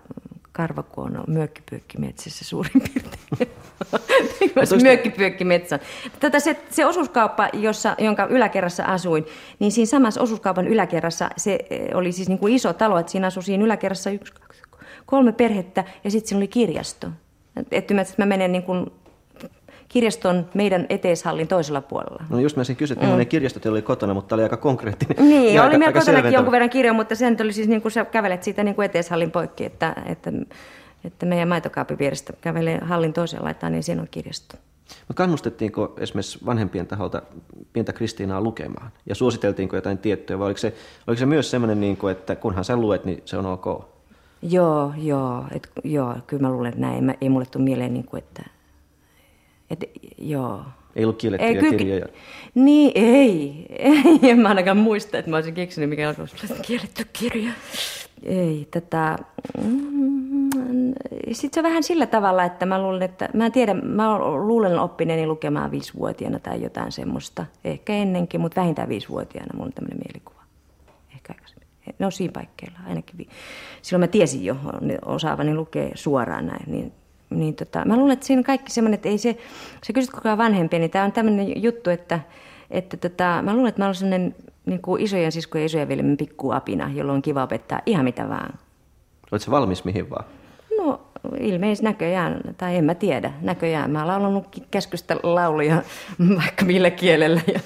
karvakuono mökkipyökkimetsissä suurin piirtein. <laughs> Tätä se, se osuuskauppa, jossa, jonka yläkerrassa asuin, niin siinä samassa osuuskaupan yläkerrassa se eh, oli siis niin kuin iso talo, että siinä asui siinä yläkerrassa yksi, kaksi, kolme perhettä ja sitten siinä oli kirjasto. Että mä menen niin kuin kirjaston meidän eteishallin toisella puolella. No just mä sen kysyin, että mm. kirjasto oli kotona, mutta oli aika konkreettinen. Niin, ja oli aika, meillä kotonakin jonkun verran kirjoja, mutta sen tuli siis niin kuin sä kävelet siitä niin kuin eteishallin poikki, että, että, että meidän maitokaapin vierestä kävelee hallin toiseen laitaan, niin siinä on kirjasto. No kannustettiinko esimerkiksi vanhempien taholta pientä Kristiinaa lukemaan? Ja suositeltiinko jotain tiettyä, vai oliko se, oliko se myös sellainen, niin kuin, että kunhan sä luet, niin se on ok? Joo, joo, et, joo kyllä mä luulen, että näin. Mä, ei mulle tule mieleen, niin kuin, että, et, joo. Ei ollut kiellettyjä ei, kyllä, kirjoja? Niin, ei. <laughs> ei. En mä ainakaan muista, että mä olisin keksinyt, mikä olisi kielletty kirja. Ei, tätä... Mm, Sitten se on vähän sillä tavalla, että mä luulen, että... Mä en tiedä, mä luulen oppineeni lukemaan viisivuotiaana tai jotain semmoista. Ehkä ennenkin, mutta vähintään viisivuotiaana mulla on tämmöinen mielikuva. Ehkä aikaisemmin. No siinä paikkeilla ainakin. Silloin mä tiesin jo osaavani lukea suoraan näin, niin niin tota, mä luulen, että siinä kaikki semmoinen, että ei se, se kysyt koko ajan vanhempia, niin tämä on tämmöinen juttu, että, että tota, mä luulen, että mä olen sellainen niin kuin isojen siskojen ja isojen veljen pikkuapina, jolloin on kiva opettaa ihan mitä vaan. Oletko valmis mihin vaan? No ilmeisesti näköjään, tai en mä tiedä, näköjään. Mä oon laulanut käskystä lauluja vaikka millä kielellä, ja,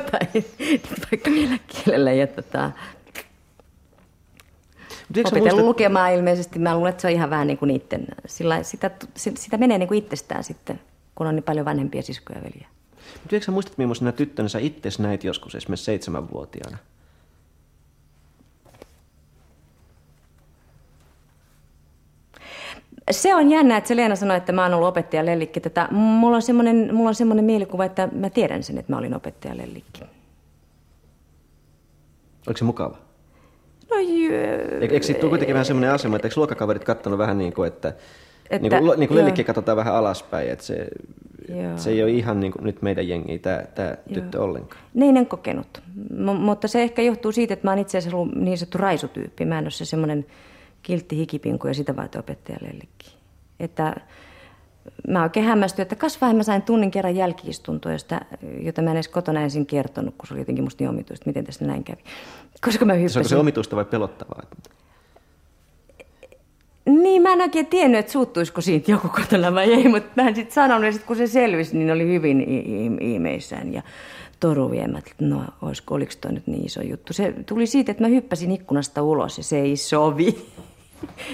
<laughs> tai vaikka millä kielellä, ja tota, Opetellut muistat... lukemaan ilmeisesti. Mä luulen, että se on ihan vähän niin kuin niiden, sillä sitä, sitä menee niin kuin itsestään sitten, kun on niin paljon vanhempia siskoja ja veljiä. Mutta eikö sä muistat, millaisena tyttönä sä itse näit joskus esimerkiksi seitsemänvuotiaana? Se on jännä, että se Leena sanoi, että mä oon ollut opettaja Lellikki. Tätä, mulla, on semmoinen, mulla on semmoinen mielikuva, että mä tiedän sen, että mä olin opettaja Lellikki. Oliko se mukava? No jö... Eikö siitä tule kuitenkin vähän semmoinen asema, että eikö luokkakaverit katsonut vähän niin kuin, että, että niin kuin, niin kuin lellikki katsotaan vähän alaspäin, että se, se ei ole ihan niin kuin nyt meidän jengi tämä, tämä tyttö ollenkaan. Niin en kokenut, M- mutta se ehkä johtuu siitä, että mä oon itse asiassa ollut niin sanottu raisutyyppi. Mä en ole se semmoinen kiltti hikipinku ja sitä varten opettaja lellikki. Että mä oikein hämmästyin, että kasvaa mä sain tunnin kerran jälkiistuntoa, josta, jota mä en edes kotona ensin kertonut, kun se oli jotenkin musta niin omituista, miten tässä näin kävi. <laughs> Koska mä hyppäsin... Se onko se omituista vai pelottavaa? Niin, mä en oikein tiennyt, että suuttuisiko siitä joku kotona vai ei, mutta mä en sitten sanonut, ja sit kun se selvisi, niin oli hyvin ihmeissään ja toruviemät, että no, olisiko, oliko toi nyt niin iso juttu. Se tuli siitä, että mä hyppäsin ikkunasta ulos ja se ei sovi.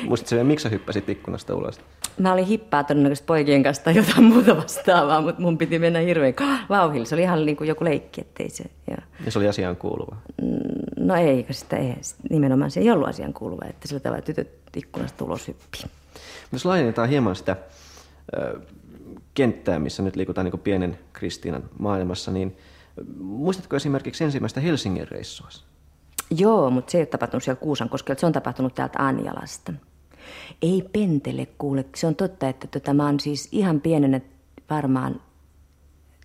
Muistatko miksi sä hyppäsit ikkunasta ulos? Mä olin hippaa todennäköisesti poikien kanssa tai jotain muuta vastaavaa, mutta mun piti mennä hirveän vauhilla. Se oli ihan niin kuin joku leikki, ettei se... Ja, ja se oli asiaan kuuluva? Mm, no ei, sitä ei. Nimenomaan se ei ollut asiaan kuuluva, että sillä tavalla tytöt ikkunasta ulos hyppi. Jos laajennetaan hieman sitä ö, kenttää, missä nyt liikutaan niin pienen Kristiinan maailmassa, niin muistatko esimerkiksi ensimmäistä Helsingin reissua? Joo, mutta se ei ole tapahtunut siellä Kuusankoskella, se on tapahtunut täältä Anjalasta. Ei pentele kuule, se on totta, että tota, mä oon siis ihan pienenä varmaan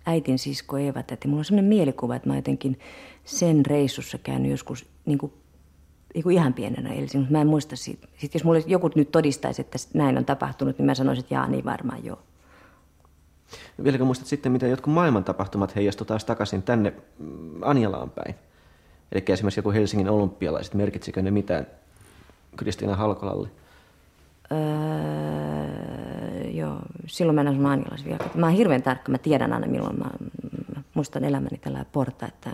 äitin sisko Eeva että mulla on sellainen mielikuva, että mä jotenkin sen reissussa käynyt joskus niin kuin, niin kuin ihan pienenä eli mutta mä en muista siitä. Sitten jos mulle joku nyt todistaisi, että näin on tapahtunut, niin mä sanoisin, että jaa, niin varmaan joo. Vieläkö muistat sitten, miten jotkut maailman tapahtumat heijastu taas takaisin tänne mm, Anjalaan päin? Eli esimerkiksi joku Helsingin olympialaiset, merkitsikö ne mitään Kristiina Halkolalle? Öö, joo, silloin mä en asunut. Mä oon hirveän tarkka, mä tiedän aina milloin mä, mä muistan elämäni tällä porta, että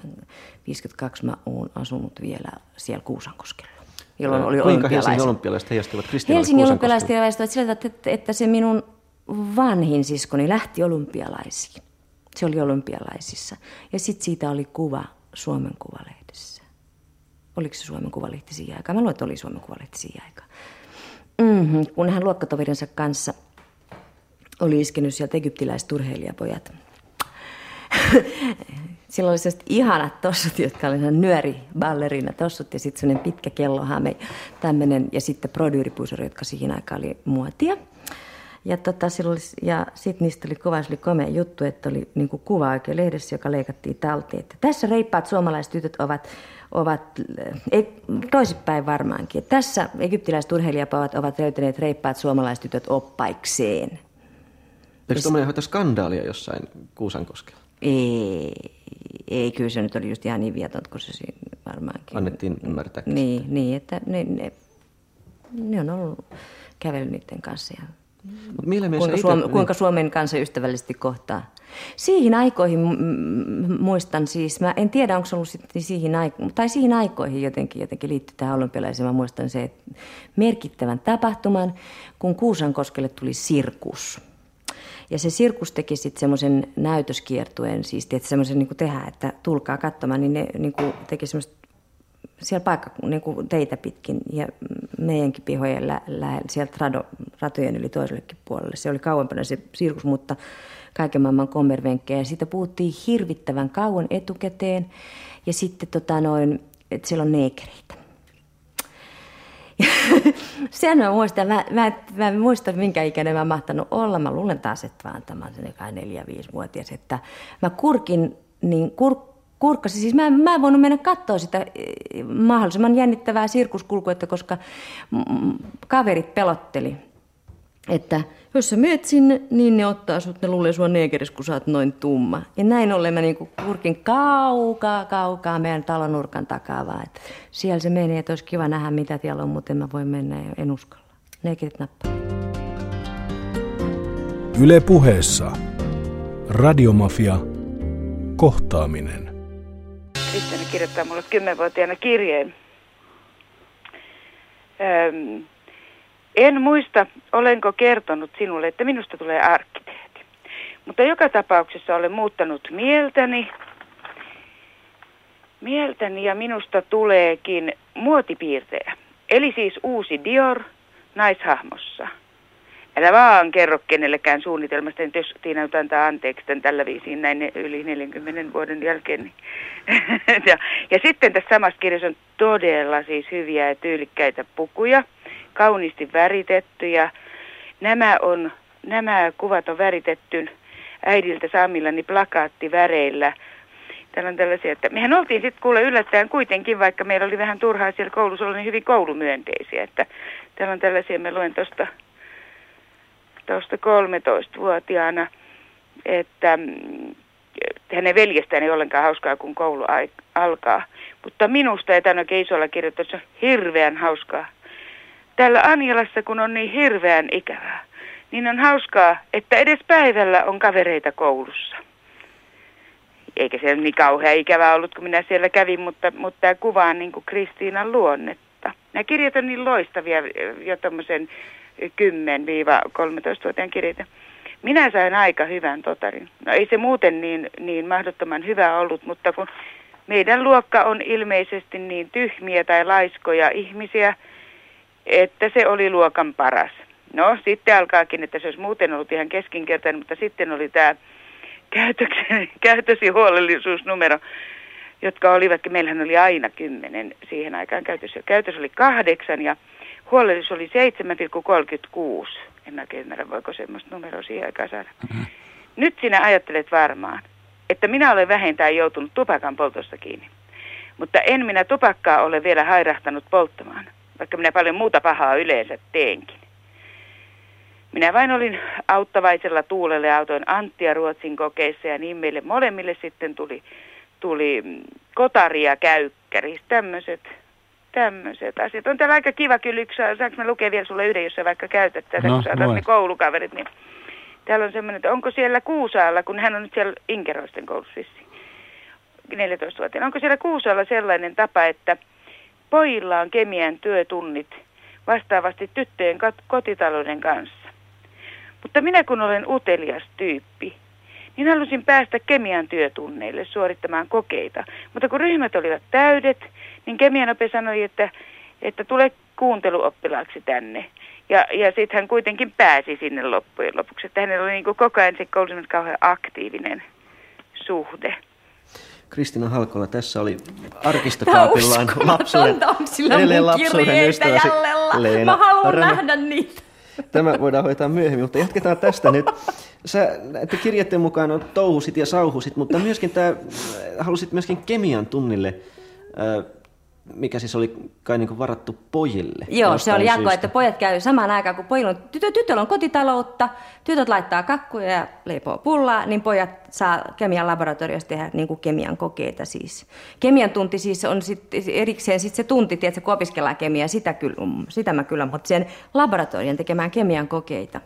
52 mä oon asunut vielä siellä Kuusankoskella. Jolloin oli Kuinka Helsingin olympialaiset Kristiinalle Helsingin olympialaiset heijastuvat sillä että, että se minun vanhin siskoni lähti olympialaisiin. Se oli olympialaisissa. Ja sitten siitä oli kuva Suomen Kuvalehdessä. Oliko se Suomen Kuvalehti siihen aikaan? Mä luulen, että oli Suomen Kuvalehti siihen aikaan. Mm-hmm. Kun hän luokkatoverinsa kanssa oli iskenyt sieltä egyptiläiset urheilijapojat. <laughs> Sillä oli sellaiset ihanat tossut, jotka oli nyöri ballerina tossut ja sitten sellainen pitkä kellohame tämmöinen ja sitten brodyyripusuri, jotka siihen aikaan oli muotia. Ja, tota, ja sitten niistä oli kova, oli komea juttu, että oli niin kuva oikein lehdessä, joka leikattiin talteen. Että tässä reippaat suomalaiset tytöt ovat, ovat ei, toisinpäin varmaankin. Että tässä egyptiläiset urheilijapavat ovat löytäneet reippaat suomalaiset tytöt oppaikseen. Eikö tuommoinen hoita skandaalia jossain Kuusankoskella? Ei, ei, kyllä se nyt oli just ihan niin vietot, kun se siinä varmaankin. Annettiin ymmärtää. Niin, niin että ne, ne, ne on ollut kävellyt niiden kanssa ja kuinka, Suom- niin. kuinka Suomen kanssa ystävällisesti kohtaa. Siihen aikoihin muistan siis, mä en tiedä onko se ollut sitten siihen aikoihin, tai siihen aikoihin jotenkin, jotenkin liittyy tähän olympialaiseen. Mä muistan se että merkittävän tapahtuman, kun Kuusankoskelle tuli sirkus. Ja se sirkus teki sitten semmoisen näytöskiertueen, siis semmoisen niin tehdään, että tulkaa katsomaan, niin ne niin teki semmoista siellä paikka niin kuin teitä pitkin ja meidänkin pihojen lä- lähellä, sieltä rado, ratojen yli toisellekin puolelle. Se oli kauempana se sirkus, mutta kaiken maailman kommervenkkejä. Siitä puhuttiin hirvittävän kauan etukäteen ja sitten tota noin, että siellä on neekereitä. <laughs> Sen mä muistan, mä, mä, mä en muista minkä ikäinen mä mahtanut olla. Mä luulen taas, että vaan tämä on neljä, viisi vuotias, että mä kurkin, niin kur, kurkkasi. Siis mä, mä en voinut mennä katsoa sitä eh, mahdollisimman jännittävää sirkuskulkuetta, koska kaverit pelotteli, että jos sä meet sinne, niin ne ottaa sut, ne luulee sua neekeris, kun sä oot noin tumma. Ja näin ollen mä niinku kurkin kaukaa, kaukaa meidän talon nurkan takaa vaan, että siellä se menee, että olisi kiva nähdä mitä siellä on, mutta en mä voi mennä ja en uskalla. Neekerit nappaa. Yle puheessa. Radiomafia. Kohtaaminen. Kristiina kirjoittaa mulle kymmenvuotiaana kirjeen. Öm, en muista, olenko kertonut sinulle, että minusta tulee arkkitehti. Mutta joka tapauksessa olen muuttanut mieltäni. Mieltäni ja minusta tuleekin muotipiirtejä. Eli siis uusi Dior naishahmossa. Älä vaan kerro kenellekään suunnitelmasta, että jos Tiina antaa anteeksi tämän tällä viisiin näin yli 40 vuoden jälkeen. Niin. <laughs> ja, ja sitten tässä samassa kirjassa on todella siis hyviä ja tyylikkäitä pukuja, kauniisti väritettyjä. Nämä, on, nämä kuvat on väritetty äidiltä saamillani plakaattiväreillä. Täällä on tällaisia, että mehän oltiin sitten kuule yllättäen kuitenkin, vaikka meillä oli vähän turhaa siellä koulussa niin hyvin koulumyönteisiä. Että täällä on tällaisia, me luen tuosta tuosta 13-vuotiaana, että mm, hänen veljestään ei ollenkaan hauskaa, kun koulu alkaa. Mutta minusta, ja tämän oikein isolla kirjoitus, on hirveän hauskaa. Täällä Anjalassa, kun on niin hirveän ikävää, niin on hauskaa, että edes päivällä on kavereita koulussa. Eikä se niin kauhean ikävää ollut, kun minä siellä kävin, mutta, mutta tämä kuvaa niin kuin Kristiinan luonnetta. Nämä kirjat on niin loistavia jo tuommoisen 10-13-vuotiaan kirjeitä. Minä sain aika hyvän totarin. No ei se muuten niin, niin mahdottoman hyvä ollut, mutta kun meidän luokka on ilmeisesti niin tyhmiä tai laiskoja ihmisiä, että se oli luokan paras. No sitten alkaakin, että se olisi muuten ollut ihan keskinkertainen, mutta sitten oli tämä käytösi huolellisuusnumero, jotka olivat, meillähän oli aina kymmenen siihen aikaan käytössä. Käytös oli kahdeksan ja Huolellisuus oli 7,36. En oikein ymmärrä, voiko semmoista numeroa siihen aikaan saada. Mm-hmm. Nyt sinä ajattelet varmaan, että minä olen vähintään joutunut tupakan poltosta kiinni. Mutta en minä tupakkaa ole vielä hairahtanut polttamaan, vaikka minä paljon muuta pahaa yleensä teenkin. Minä vain olin auttavaisella tuulelle ja autoin Anttia Ruotsin kokeissa ja niin meille molemmille sitten tuli, tuli kotaria käykkäri, tämmöiset tämmöiset asiat. On täällä aika kiva kyllä yksi, saanko mä lukea vielä sulle yhden, jos sä vaikka käytät tätä, no, kun sä ne koulukaverit, niin täällä on semmoinen, että onko siellä Kuusaalla, kun hän on nyt siellä Inkeroisten koulussa 14-vuotiaana, onko siellä Kuusaalla sellainen tapa, että pojilla on kemian työtunnit vastaavasti tyttöjen kotitalouden kanssa. Mutta minä kun olen utelias tyyppi, niin halusin päästä kemian työtunneille suorittamaan kokeita. Mutta kun ryhmät olivat täydet, niin kemianope sanoi, että, että tule kuunteluoppilaaksi tänne. Ja, ja sitten hän kuitenkin pääsi sinne loppujen lopuksi. Että hänellä oli niin kuin koko ajan se koulussa kauhean aktiivinen suhde. Kristina Halkola, tässä oli arkistokaapillaan lapsuuden, edelleen lapsuuden ystäväsi Leena Mä haluan Rana. nähdä niitä. Tämä voidaan hoitaa myöhemmin, mutta jatketaan tästä nyt. <laughs> Sä että kirjoitteen mukaan touhusit ja sauhusit, mutta myöskin tämä, halusit myöskin kemian tunnille mikä siis oli kai niin varattu pojille. Joo, se oli jako, että pojat käy samaan aikaan, kun pojilla on, tytö, tytöllä on kotitaloutta, tytöt laittaa kakkuja ja leipoo pullaa, niin pojat saa kemian laboratoriossa tehdä niin kuin kemian kokeita siis. Kemian tunti siis on sit erikseen sit se tunti, että kun opiskellaan kemiaa, sitä, kyllä, sitä mä kyllä, mutta sen laboratorion tekemään kemian kokeita.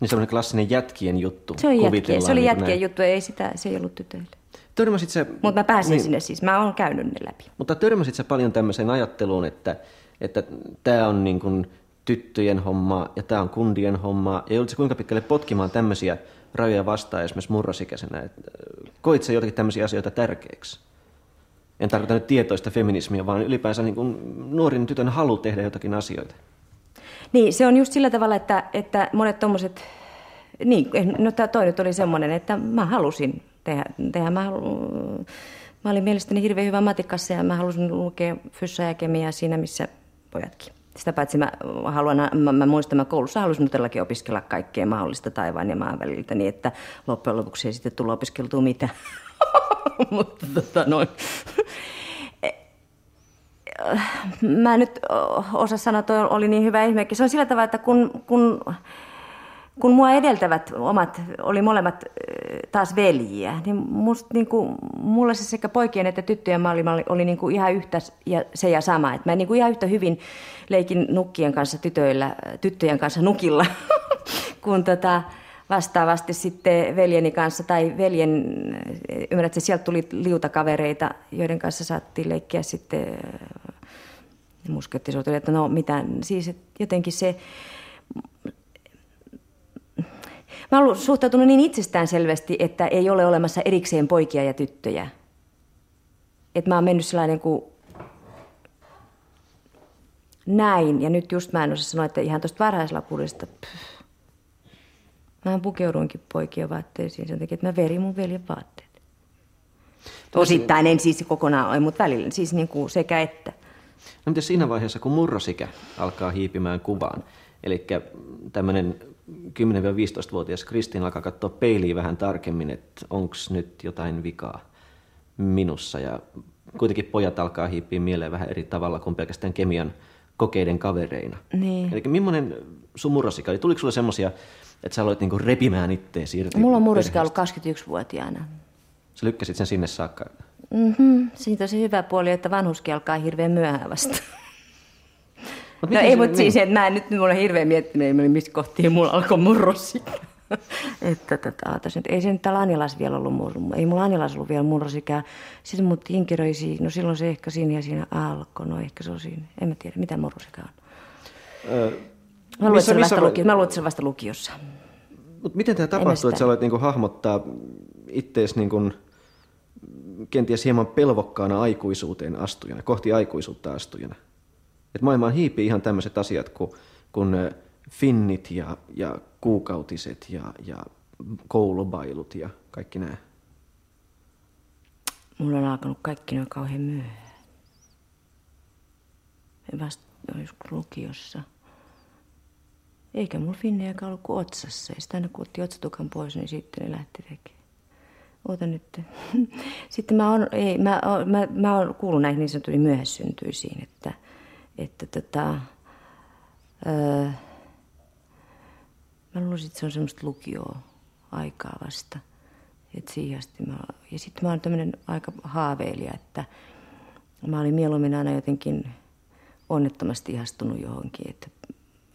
Niin semmoinen klassinen jätkien juttu. Se, on jätkien, se oli niin jätkien näin. juttu, ei sitä, se ei ollut tytöille. Törmäsit sä... Mutta mä pääsin niin, sinne siis, mä oon käynyt ne läpi. Mutta törmäsit sä paljon tämmöiseen ajatteluun, että että tämä on niin kuin tyttöjen hommaa ja tämä on kundien hommaa. Ja joudutko kuinka pitkälle potkimaan tämmöisiä rajoja vastaan esimerkiksi murrosikäisenä? Et, koit sä jotakin tämmöisiä asioita tärkeäksi? En tarkoita nyt tietoista feminismiä, vaan ylipäänsä niin kuin nuorin tytön halu tehdä jotakin asioita. Niin, se on just sillä tavalla, että, että monet tuommoiset, niin, no toi nyt oli semmoinen, että mä halusin tehdä. tehdä. Mä, mä olin mielestäni hirveän hyvä matikassa ja mä halusin lukea fyssää ja kemiaa siinä, missä pojatkin. Sitä paitsi mä, haluan, mä, mä muistan, mä koulussa halusin todellakin opiskella kaikkea mahdollista taivaan ja maan väliltä, niin että loppujen lopuksi ei sitten tullut opiskeltua mitään. <laughs> Mutta tota noin. Mä en nyt osaa sanoa, että oli niin hyvä ihme. Se on sillä tavalla, että kun, kun kun mua edeltävät omat, oli molemmat taas veljiä, niin, musta, niin kuin, mulla se sekä poikien että tyttöjen malli oli, oli niin kuin ihan yhtä ja se ja sama. Et mä niin kuin ihan yhtä hyvin leikin nukkien kanssa tytöillä, tyttöjen kanssa nukilla, <laughs> kun tota, vastaavasti sitten veljeni kanssa tai veljen, ymmärrätkö, sieltä tuli liutakavereita, joiden kanssa saattiin leikkiä sitten muskettisotuja, että no mitä, siis jotenkin se, Mä olen suhtautunut niin itsestäänselvästi, että ei ole olemassa erikseen poikia ja tyttöjä. Että mä oon mennyt sellainen kuin näin. Ja nyt just mä en osaa sanoa, että ihan tuosta varhaislapurista, Mä pukeuduinkin poikien vaatteisiin sen takia, että mä verin mun veljen vaatteet. Osittain en siis kokonaan, mutta välillä siis niin kuin sekä että. No miten siinä vaiheessa, kun murrosikä alkaa hiipimään kuvaan, eli tämmöinen 10-15-vuotias Kristin alkaa katsoa peiliin vähän tarkemmin, että onko nyt jotain vikaa minussa. Ja kuitenkin pojat alkaa hiippiä mieleen vähän eri tavalla kuin pelkästään kemian kokeiden kavereina. Niin. Eli millainen sun murrosika oli? Tuliko sulle semmoisia, että sä aloit niinku repimään itteesi irti Mulla on murrosika ollut 21-vuotiaana. Sä lykkäsit sen sinne saakka. Mm-hmm. Siitä on se hyvä puoli, että vanhuskin alkaa hirveän myöhään vasta. Mut No ei, mutta siis, että mä en nyt mulla on hirveän miettinyt, ei missä kohtia mulla alkoi murrosika. <laughs> että tota, ootas nyt, ei se nyt täällä Anjalas vielä ollut murru. Ei mulla Anjalas ollut vielä murrosikää. Sitten mut inkiröisi, no silloin se ehkä siinä ja siinä alkoi. No ehkä se on siinä. En mä tiedä, mitä murrosika on. Öö, Mä luulen, missä- että missä vasta, vai- lukio, mä luulen, että se vasta lukiossa. Mut miten tämä mä tapahtuu, sitä- että sä aloit niinku hahmottaa ittees niinku kenties hieman pelvokkaana aikuisuuteen astujana, kohti aikuisuutta astujana? Et maailmaan hiipii ihan tämmöiset asiat kuin, ö, finnit ja, ja kuukautiset ja, ja koulubailut ja kaikki nämä. Mulla on alkanut kaikki noin kauhean myöhään. Vasta joskus lukiossa. Eikä mulla finnejäkään ollut kuin otsassa. Ja sitten kun otti otsatukan pois, niin sitten ne lähti tekemään. Oota nyt. <laughs> Sitten mä oon, ei, mä, mä, mä oon kuullut näihin niin sanottuihin myöhässyntyisiin, että, että tota, öö, mä luulisin, että se on semmoista lukioa aikaa vasta. Et siihen asti mä, ja sitten mä oon tämmöinen aika haaveilija, että mä olin mieluummin aina jotenkin onnettomasti ihastunut johonkin. Että,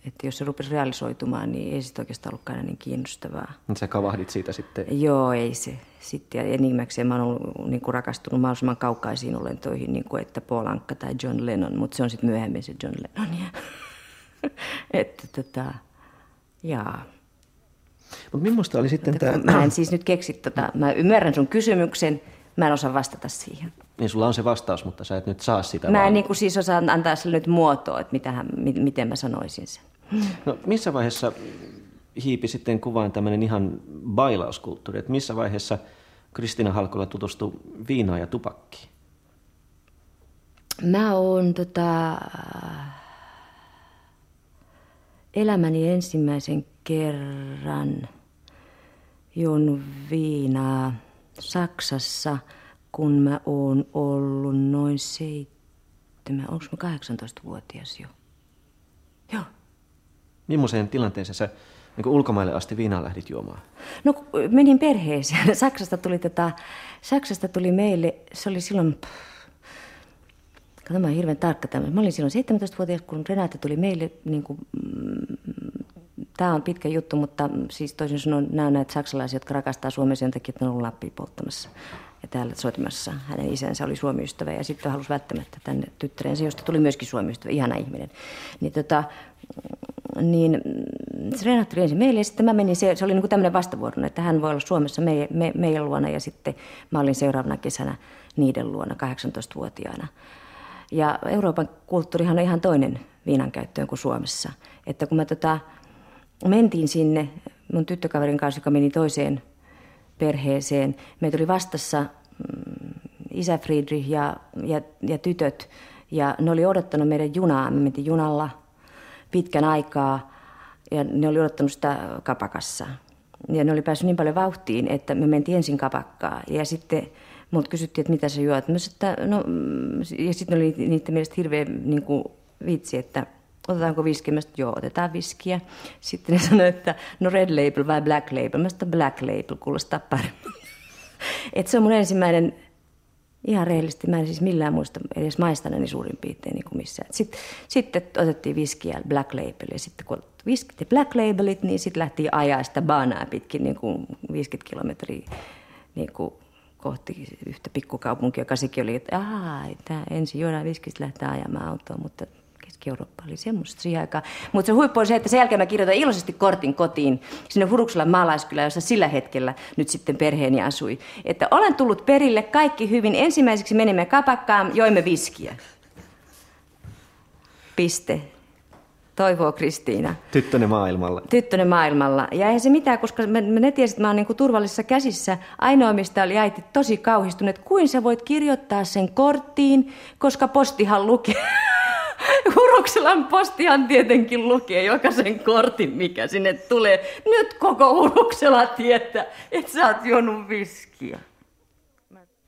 että jos se rupesi realisoitumaan, niin ei sitten oikeastaan ollutkaan niin kiinnostavaa. Sä kavahdit siitä sitten. Joo, ei se. Sitten ja enimmäkseen mä oon ollut, niin kuin rakastunut mahdollisimman kaukaisiin olentoihin, niin kuin että Paul Anka tai John Lennon, mutta se on sitten myöhemmin se John Lennon. Ja, <laughs> että tota, jaa. Mutta millaista oli sitten tämä... Mä en siis nyt keksi tota, mä ymmärrän sun kysymyksen, mä en osaa vastata siihen. Niin sulla on se vastaus, mutta sä et nyt saa sitä. Mä vaan- en niin kuin siis osaa antaa sille nyt muotoa, että mitähän, mi- miten mä sanoisin sen. No missä vaiheessa hiipi sitten kuvaan tämmöinen ihan bailauskulttuuri, että missä vaiheessa Kristina Halkola tutustui viinaan ja tupakkiin? Mä oon tota, elämäni ensimmäisen kerran juonut viinaa Saksassa, kun mä oon ollut noin seitsemän, onko mä 18-vuotias jo? Millaiseen tilanteeseen sä niin ulkomaille asti viinaa lähdit juomaan? No menin perheeseen. <laughs> Saksasta tuli, tota, Saksasta tuli meille, se oli silloin, pff, kato mä oon hirveän tarkka tämmöinen. Mä olin silloin 17-vuotias, kun Renate tuli meille, niin kuin, mm, tämä on pitkä juttu, mutta siis toisin sanoen nämä on näitä saksalaisia, jotka rakastaa Suomea sen takia, että ne on ollut Lappia polttamassa ja täällä soittamassa. Hänen isänsä oli suomiystävä ja sitten halusi välttämättä tänne tyttärensä, josta tuli myöskin suomiystävä, ihana ihminen. Niin, tota, niin mm, se Renate tuli ensin meille ja sitten mä menin, se, se oli niin kuin tämmöinen vastavuoroinen, että hän voi olla Suomessa meidän, me, meidän luona ja sitten mä olin seuraavana kesänä niiden luona 18-vuotiaana. Ja Euroopan kulttuurihan on ihan toinen viinan käyttöön kuin Suomessa. Että kun mä tota, mentiin sinne mun tyttökaverin kanssa, joka meni toiseen perheeseen, meitä oli vastassa mm, isä Friedrich ja, ja, ja tytöt. Ja ne oli odottanut meidän junaa. Me mentiin junalla pitkän aikaa ja ne oli odottanut sitä kapakassa. Ja ne oli päässyt niin paljon vauhtiin, että me mentiin ensin kapakkaan. Ja sitten multa kysyttiin, että mitä sä juot. Mä että no, mm, ja sitten oli niiden mielestä hirveän niin kuin, vitsi, että otetaanko viskiä? Mä sanoin, joo, otetaan viskiä. Sitten ne <laughs> sanoi, että no red label vai black label? Mä sanoin, black label kuulostaa paremmin. <laughs> Et se on mun ensimmäinen, ihan rehellisesti, mä en siis millään muista edes maistaneeni suurin piirtein niin kuin missään. Sitten, sitten otettiin viskiä black label ja sitten kun viskit ja black labelit, niin sitten lähti ajaa sitä baanaa pitkin niin kuin 50 kilometriä niin kuin kohti yhtä pikkukaupunkia, joka sekin oli, että ensin juodaan viskistä lähtee ajamaan autoon, mutta Keski-Eurooppa oli semmoista siihen aikaan. Mutta se huippu on se, että sen jälkeen mä kirjoitan iloisesti kortin kotiin sinne Huruksulan maalaiskylään, jossa sillä hetkellä nyt sitten perheeni asui. Että olen tullut perille, kaikki hyvin. Ensimmäiseksi menimme kapakkaan, joimme viskiä. Piste. toivoo Kristiina. Tyttönen maailmalla. Tyttönen maailmalla. Ja eihän se mitään, koska me, me ne tiesit, että mä oon niin turvallisissa käsissä. Ainoa, mistä oli äiti tosi kauhistunut, että kuin sä voit kirjoittaa sen korttiin, koska postihan lukee. <laughs> <laughs> Hurukselan postihan tietenkin lukee jokaisen kortin, mikä sinne tulee. Nyt koko Huruksela tietää, että sä oot juonut viskiä.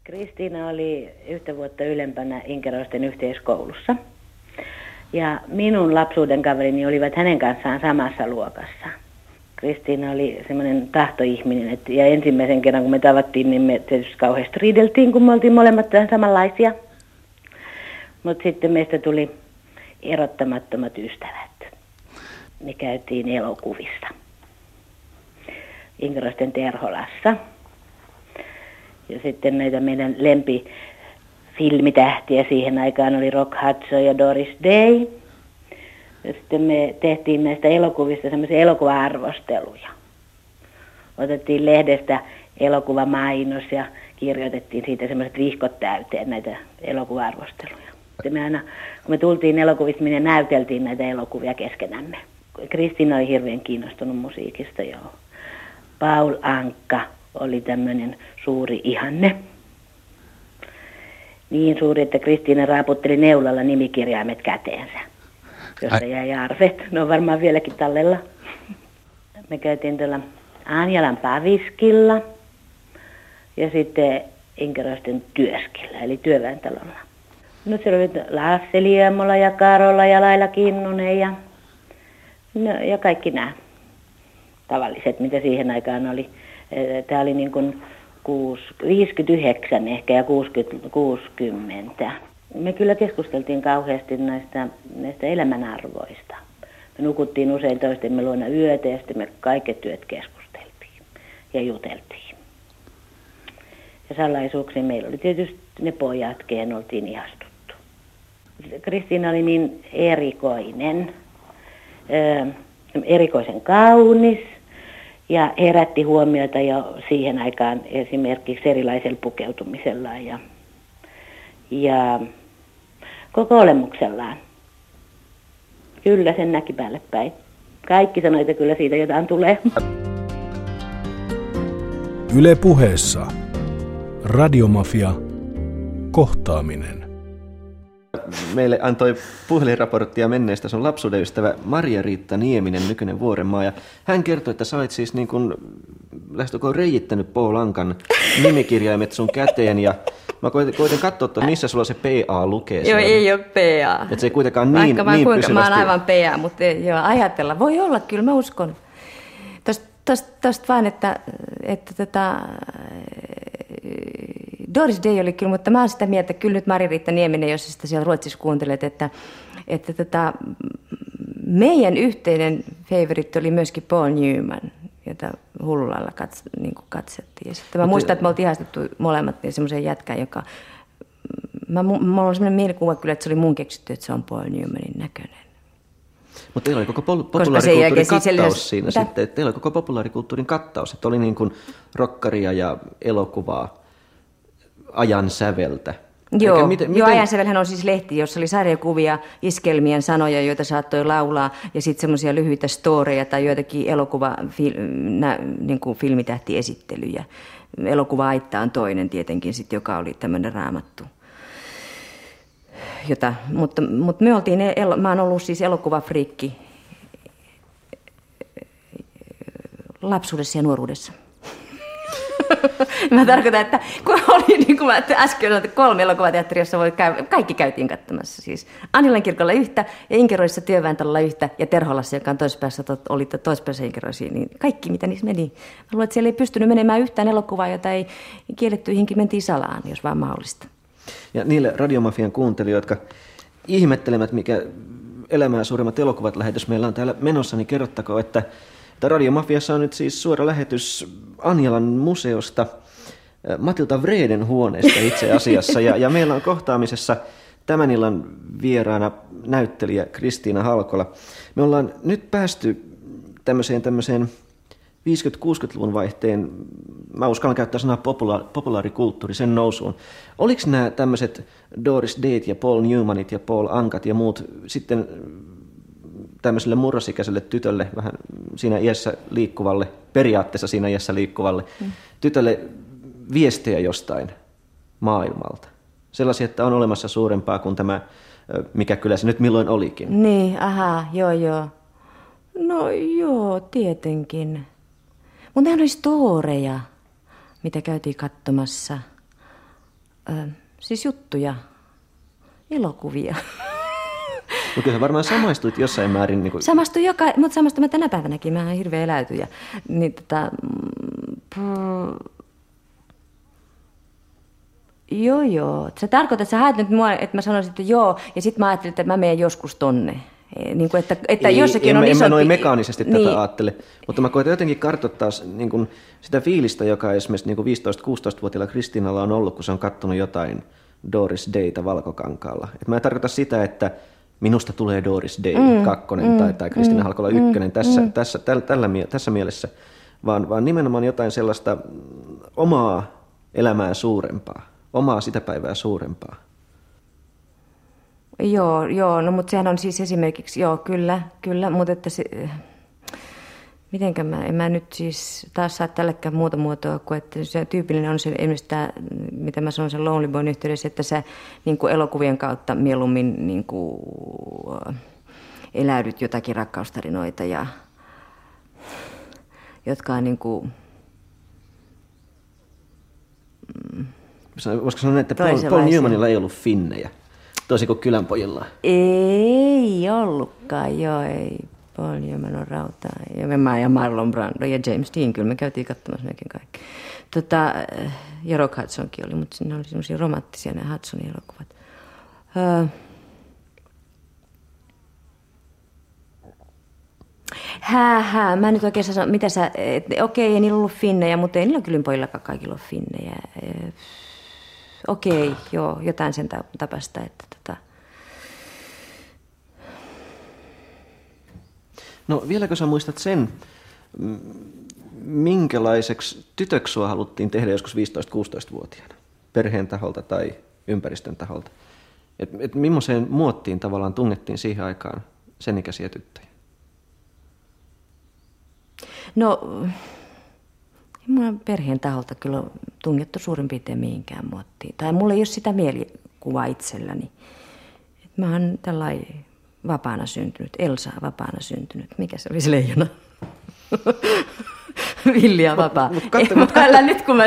Kristiina oli yhtä vuotta ylempänä Inkeroisten yhteiskoulussa. Ja minun lapsuuden kaverini olivat hänen kanssaan samassa luokassa. Kristiina oli semmoinen tahtoihminen, että, ja ensimmäisen kerran kun me tavattiin, niin me tietysti kauheasti riideltiin, kun me oltiin molemmat samanlaisia. Mutta sitten meistä tuli erottamattomat ystävät. Me käytiin elokuvissa. Inkeroisten Terholassa. Ja sitten näitä meidän lempi filmitähtiä siihen aikaan oli Rock Hudson ja Doris Day. Ja sitten me tehtiin näistä elokuvista semmoisia elokuva-arvosteluja. Otettiin lehdestä elokuvamainos ja kirjoitettiin siitä semmoiset vihkot täyteen näitä elokuva-arvosteluja. Sitten me aina, kun me tultiin elokuvista, me näyteltiin näitä elokuvia keskenämme. Kristina oli hirveän kiinnostunut musiikista, joo. Paul Ankka oli tämmöinen suuri ihanne niin suuri, että Kristiina raaputteli neulalla nimikirjaimet käteensä, josta jäi arvet. Ne on varmaan vieläkin tallella. Me käytiin tuolla Anjalan Paviskilla ja sitten Inkeroisten työskillä, eli työväentalolla. No siellä oli Lasse Liemola ja Karola ja Laila Kinnunen ja, no, ja kaikki nämä tavalliset, mitä siihen aikaan oli. Tämä oli niin kuin 59 ehkä ja 60, 60. Me kyllä keskusteltiin kauheasti näistä, näistä elämänarvoista. Me nukuttiin usein toistemme luona yötä ja sitten me kaiket työt keskusteltiin ja juteltiin. Ja salaisuuksia meillä oli tietysti ne pojat, kehen oltiin ihastuttu. Kristiina oli niin erikoinen, erikoisen kaunis, ja herätti huomiota jo siihen aikaan esimerkiksi erilaisella pukeutumisella ja, ja koko olemuksellaan. Kyllä sen näki päälle päin. Kaikki sanoivat, että kyllä siitä jotain tulee. Yle puheessa. Radiomafia. Kohtaaminen meille antoi puhelinraporttia menneestä sun lapsuuden ystävä Maria-Riitta Nieminen, nykyinen Vuorenmaa. Ja hän kertoi, että sä olet siis niin kuin lähestulkoon reijittänyt Paul Ankan nimikirjaimet sun käteen ja Mä koitin, koitin katsoa, että missä sulla se PA lukee. Joo, ei ole PA. Että se ei kuitenkaan niin, Vaikka mä, niin kuinka, pysyvästi... mä oon aivan PA, mutta joo, ajatella. Voi olla, kyllä mä uskon. Tuosta vaan, että, että tota, Doris Day oli kyllä, mutta mä oon sitä mieltä, että kyllä nyt Mari-Riitta Nieminen, jos sitä siellä Ruotsissa kuuntelet, että, että tota, meidän yhteinen favoritti oli myöskin Paul Newman, jota hullulalla kats, niin katsettiin. Ja sitten mä muistan, että me oltiin ihastettu molemmat niin semmoisen jätkän, joka... Mä, mulla on semmoinen mielikuva kyllä, että se oli mun keksitty, että se on Paul Newmanin näköinen. Mutta teillä oli koko pol- populaarikulttuurin kattaus siinä mitä? sitten. Teillä oli koko populaarikulttuurin kattaus, että oli niin kuin rokkaria ja elokuvaa ajan säveltä. Joo, Eikä miten, joo miten... sävelhän on siis lehti, jossa oli sarjakuvia, iskelmien sanoja, joita saattoi laulaa, ja sitten semmoisia lyhyitä storeja tai joitakin elokuva, fil, nä, niin kuin filmitähtiesittelyjä. Elokuva Aitta on toinen tietenkin, sit, joka oli tämmöinen raamattu. Jota, mutta, mutta me oltiin, mä oon ollut siis elokuvafriikki lapsuudessa ja nuoruudessa. Mä tarkoitan, että kun oli niin kuin mä äsken sanoin, kolme elokuvateatteria, jossa voi käy, kaikki käytiin katsomassa. Siis Anilan kirkolla yhtä ja Inkeroissa työväentalolla yhtä ja Terholassa, joka on toispäässä, oli toispäässä Inkeroisia, niin kaikki mitä niissä meni. Mä luulen, että siellä ei pystynyt menemään yhtään elokuvaa, jota ei kiellettyihinkin mentiin salaan, jos vaan mahdollista. Ja niille radiomafian kuuntelijoille, jotka ihmettelemät, mikä elämää suuremmat elokuvat lähetys meillä on täällä menossa, niin kerrottakoon, että Radiomafiassa on nyt siis suora lähetys Anjalan museosta, äh, Matilta Vreden huoneesta itse asiassa. Ja, ja meillä on kohtaamisessa tämän illan vieraana näyttelijä Kristiina Halkola. Me ollaan nyt päästy tämmöiseen, tämmöiseen 50-60-luvun vaihteen, mä uskallan käyttää sanaa popula- populaarikulttuuri, sen nousuun. Oliko nämä tämmöiset Doris Date ja Paul Newmanit ja Paul Ankat ja muut sitten tämmöiselle murrosikäiselle tytölle, vähän siinä iässä liikkuvalle, periaatteessa siinä iässä liikkuvalle mm. tytölle viestejä jostain maailmalta. Sellaisia, että on olemassa suurempaa kuin tämä, mikä kyllä se nyt milloin olikin. Niin, aha, joo joo. No joo, tietenkin. Mutta nehän oli storeja, mitä käytiin katsomassa. Ö, siis juttuja, elokuvia. <laughs> No kyllä varmaan samastuit jossain määrin. Niin kuin... Samastuin joka, mutta samastuin mä tänä päivänäkin. Mä oon hirveän eläytyjä. Niin tota, mm, Joo, joo. Se tarkoittaa, että sä haet nyt mua, että mä sanoisin, että joo, ja sitten mä ajattelin, että mä menen joskus tonne. Niin kuin, että, että Ei, jossakin en, on en isompi... mä noin mekaanisesti niin. tätä ajattele, mutta mä koitan jotenkin kartoittaa niin kuin sitä fiilistä, joka esimerkiksi niin 15-16-vuotiailla Kristiinalla on ollut, kun se on kattonut jotain Doris Dayta Valkokankaalla. Et mä en tarkoita sitä, että minusta tulee Doris Day mm, kakkonen mm, tai, tai Kristiina mm, Halkola ykkönen mm, tässä, mm. tässä, tällä, tällä, tässä mielessä, vaan, vaan nimenomaan jotain sellaista omaa elämää suurempaa, omaa sitä päivää suurempaa. Joo, joo, no mutta sehän on siis esimerkiksi, joo, kyllä, kyllä, mutta että se, mitenkä mä, en mä nyt siis taas saa tälläkään muuta muotoa kuin, että se tyypillinen on se esimerkiksi tämä, mitä mä sanon sen Lonely Boyn yhteydessä, että sä niin kuin elokuvien kautta mieluummin niin kuin, eläydyt jotakin rakkaustarinoita ja jotka on niin kuin, Voisiko sanoa, että Paul, Paul Newmanilla ei ollut finnejä, toisin kuin kylänpojilla? Ei ollutkaan, joo, ei. Paul Newman on rautaa. Ja mä ja Marlon Brando ja James Dean, kyllä me käytiin katsomassa melkein kaikki. Tota, ja Rock Hudsonkin oli, mutta ne oli semmoisia romanttisia ne Hudsonin elokuvat. Öö, Hää, hää. Mä en nyt oikein sano, mitä sä, okei, ei niillä ollut finnejä, mutta ei niillä kyllä pojillakaan kaikilla ole finnejä. Okei, joo, jotain sen tapasta, että tota. No vieläkö sä muistat sen, minkälaiseksi tytöksi sua haluttiin tehdä joskus 15-16-vuotiaana? Perheen taholta tai ympäristön taholta? Et, et millaiseen muottiin tavallaan tungettiin siihen aikaan sen ikäisiä tyttöjä? No, mulla perheen taholta kyllä tungettu suurin piirtein mihinkään muottiin. Tai mulla ei ole sitä mielikuvaa itselläni. Et mä oon tällainen vapaana syntynyt, Elsa vapaana syntynyt. Mikä se oli se leijona? <laughs> Villi ja vapaa. Mut, mut katso, mut katso. nyt kun mä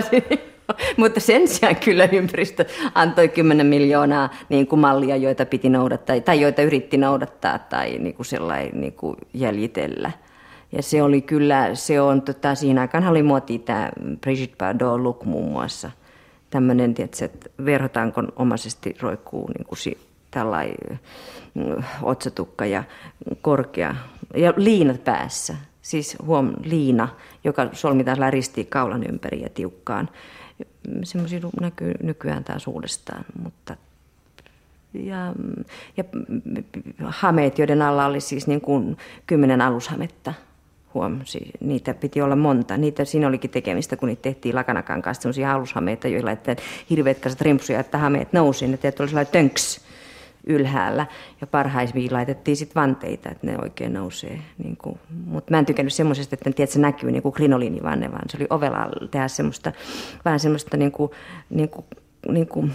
<laughs> Mutta sen sijaan kyllä ympäristö antoi 10 miljoonaa niin kuin mallia, joita piti noudattaa tai joita yritti noudattaa tai niin kuin sellainen niin kuin jäljitellä. Ja se oli kyllä, se on, tota, siinä aikana oli muoti tämä Brigitte Bardot look muun muassa. Tämmöinen, että verhotankon omaisesti roikkuu niin kuin si, tällainen mm, otsatukka ja korkea ja liinat päässä. Siis huom, liina, joka solmitaan ristiin kaulan ympäri ja tiukkaan. Semmoisia näkyy nykyään taas uudestaan, mutta ja, ja hameet, joiden alla oli siis niin kuin kymmenen alushametta huom, siis niitä piti olla monta. Niitä, siinä olikin tekemistä, kun niitä tehtiin lakanakan kanssa sellaisia alushameita, joilla että hirveät kasat rimpsuja, että hameet nousi, ne oli sellainen tönks ylhäällä. Ja parhaisiin laitettiin sitten vanteita, että ne oikein nousee. Niin Mutta mä en tykännyt semmoisesta, että, tiedät, se näkyy niin kuin krinoliinivanne, vaan se oli ovella tehdä semmoista, vähän semmoista niin kuin, niin kuin niin kuin,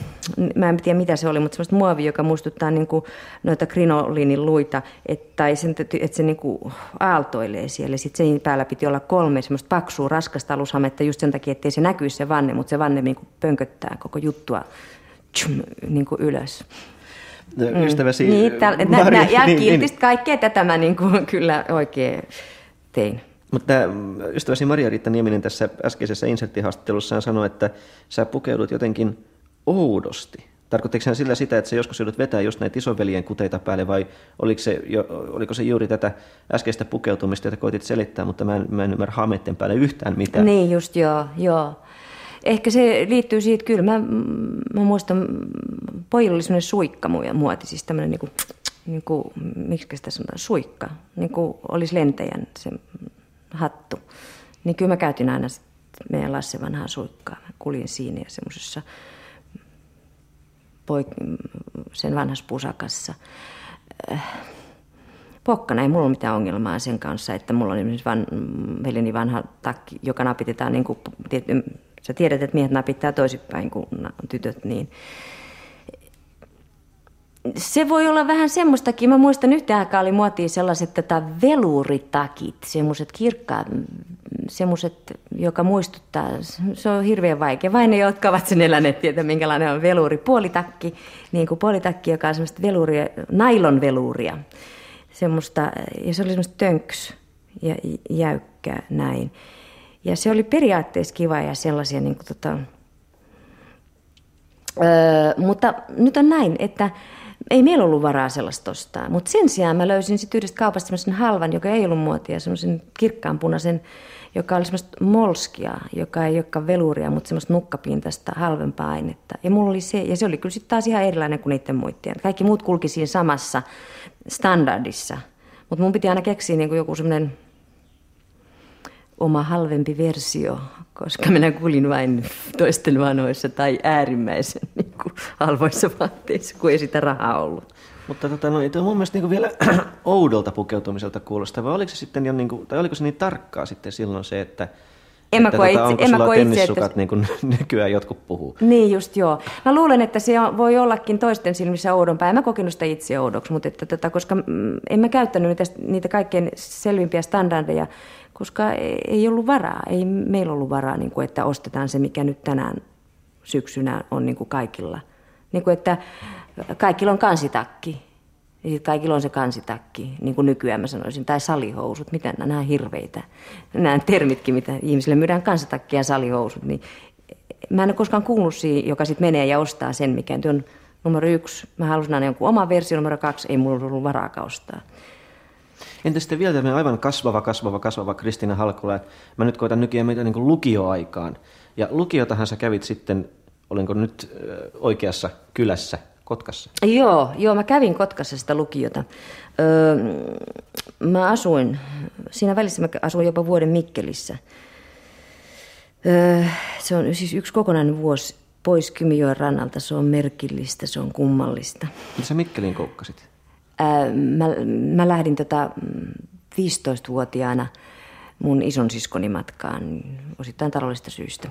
mä en tiedä mitä se oli, mutta semmoista muovia, joka muistuttaa niin kuin noita krinoliinin luita, että, tai sen, että se niin kuin aaltoilee siellä. Sitten sen päällä piti olla kolme semmoista paksua, raskasta alushametta just sen takia, ettei se näkyisi se vanne, mutta se vanne niin kuin pönköttää koko juttua tschum, niin kuin ylös. Mm. Ystäväsi niin, täl, nä, nä, ja niin, niin. kaikkea tätä mä niin kuin, <laughs> kyllä oikein tein. Mutta ystäväsi Maria-Riitta Nieminen tässä äskeisessä inserttihaastattelussaan sanoi, että sä pukeudut jotenkin oudosti. Tarkoittiko hän sillä sitä, että se joskus joudut vetää just näitä isoveljen kuteita päälle vai oliko se, jo, oliko se juuri tätä äskeistä pukeutumista, jota koitit selittää, mutta mä en, mä en ymmärrä hameiden päälle yhtään mitään. Niin just joo, joo. Ehkä se liittyy siitä, kyllä mä, mä muistan, pojilla oli semmoinen suikka muoti, siis tämmöinen niin kuin, niin kuin, miksi sitä sanotaan, suikka, niin kuin olisi lentäjän se hattu. Niin kyllä mä käytin aina meidän Lasse vanhaa suikkaa. Mä kulin siinä ja semmoisessa sen vanhassa pusakassa. pokkana. Ei mulla ole mitään ongelmaa sen kanssa, että mulla on esimerkiksi van, veljeni vanha takki, joka napitetaan, niin kuin, sä tiedät, että miehet napittaa toisinpäin kuin tytöt, niin se voi olla vähän semmoistakin. Mä muistan yhtä aikaa oli muotiin sellaiset tätä veluritakit, semmoiset kirkkaat, semmoiset, joka muistuttaa, se on hirveän vaikea. Vain ne, jotka ovat sen eläneet, tietää minkälainen on veluri. Puolitakki, niin kuin puolitakki, joka on semmoista veluria, nailon veluria. Semmoista, ja se oli semmoista tönks ja jäykkää näin. Ja se oli periaatteessa kiva ja sellaisia niin kuin tota, Öö, mutta nyt on näin, että ei meillä ollut varaa sellaista ostaa. Mutta sen sijaan mä löysin sitten yhdestä kaupasta semmoisen halvan, joka ei ollut muotia, semmoisen kirkkaanpunaisen, joka oli semmoista molskia, joka ei olekaan veluria, mutta semmoista nukkapintaista halvempaa ainetta. Ja, mulla oli se, ja se oli kyllä sitten taas ihan erilainen kuin niiden muiden. Kaikki muut kulki siinä samassa standardissa. Mutta mun piti aina keksiä niin joku semmoinen oma halvempi versio, koska minä kuulin vain toisten vanhoissa tai äärimmäisen niin kuin, halvoissa vaatteissa, kun ei sitä rahaa ollut. Mutta tota, no, tuo mun mielestä niin vielä <clears throat> oudolta pukeutumiselta kuulostaa, vai oliko se sitten jo, niin kuin, tai oliko se niin tarkkaa sitten silloin se, että en mä koe tota, itse, en mä koe itse, että... niin kuin <laughs> nykyään jotkut puhuu. Niin just joo. Mä luulen, että se voi ollakin toisten silmissä oudompaa. En mä kokenut sitä itse oudoksi, mutta että, tota, koska mm, en mä käyttänyt niitä, niitä kaikkein selvimpiä standardeja, koska ei ollut varaa. Ei meillä ollut varaa, niin kuin, että ostetaan se, mikä nyt tänään syksynä on niin kuin kaikilla. Niin kuin, että kaikilla on kansitakki. Ja kaikilla on se kansitakki, niin kuin nykyään mä sanoisin, tai salihousut, mitä nämä on hirveitä. Nämä termitkin, mitä ihmisille myydään kansitakki ja salihousut, niin mä en ole koskaan kuullut siihen, joka sitten menee ja ostaa sen, mikä on numero yksi. Mä halusin aina jonkun oma versio, numero kaksi, ei mulla ollut varaa ostaa. Entä sitten vielä tämmöinen aivan kasvava, kasvava, kasvava Kristina Halkola. Mä nyt koitan nykiä meitä niin lukioaikaan. Ja lukiotahan sä kävit sitten, olinko nyt oikeassa kylässä, Kotkassa? Joo, joo, mä kävin Kotkassa sitä lukiota. Öö, mä asuin, siinä välissä mä asuin jopa vuoden Mikkelissä. Öö, se on siis yksi kokonainen vuosi pois Kymijoen rannalta. Se on merkillistä, se on kummallista. Mitä sä Mikkeliin koukkasit? mä, mä lähdin tota 15-vuotiaana mun ison siskoni matkaan osittain taloudellisista syistä.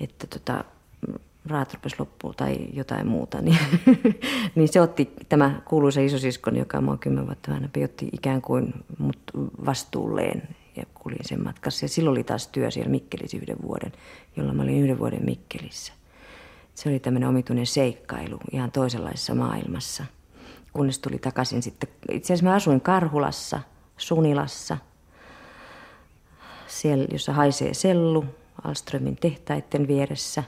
Että tota, rahat rupesi loppuun tai jotain muuta, niin, <laughs> niin se otti tämä kuuluisa isosiskoni, joka on kymmenen vuotta vanhempi, otti ikään kuin mut vastuulleen ja kulin sen matkassa. Ja silloin oli taas työ siellä Mikkelissä yhden vuoden, jolloin mä olin yhden vuoden Mikkelissä. Se oli tämmöinen omituinen seikkailu ihan toisenlaisessa maailmassa – kunnes tuli takaisin sitten. Itse asiassa mä asuin Karhulassa, Sunilassa, siellä, jossa haisee sellu Alströmin tehtaiden vieressä.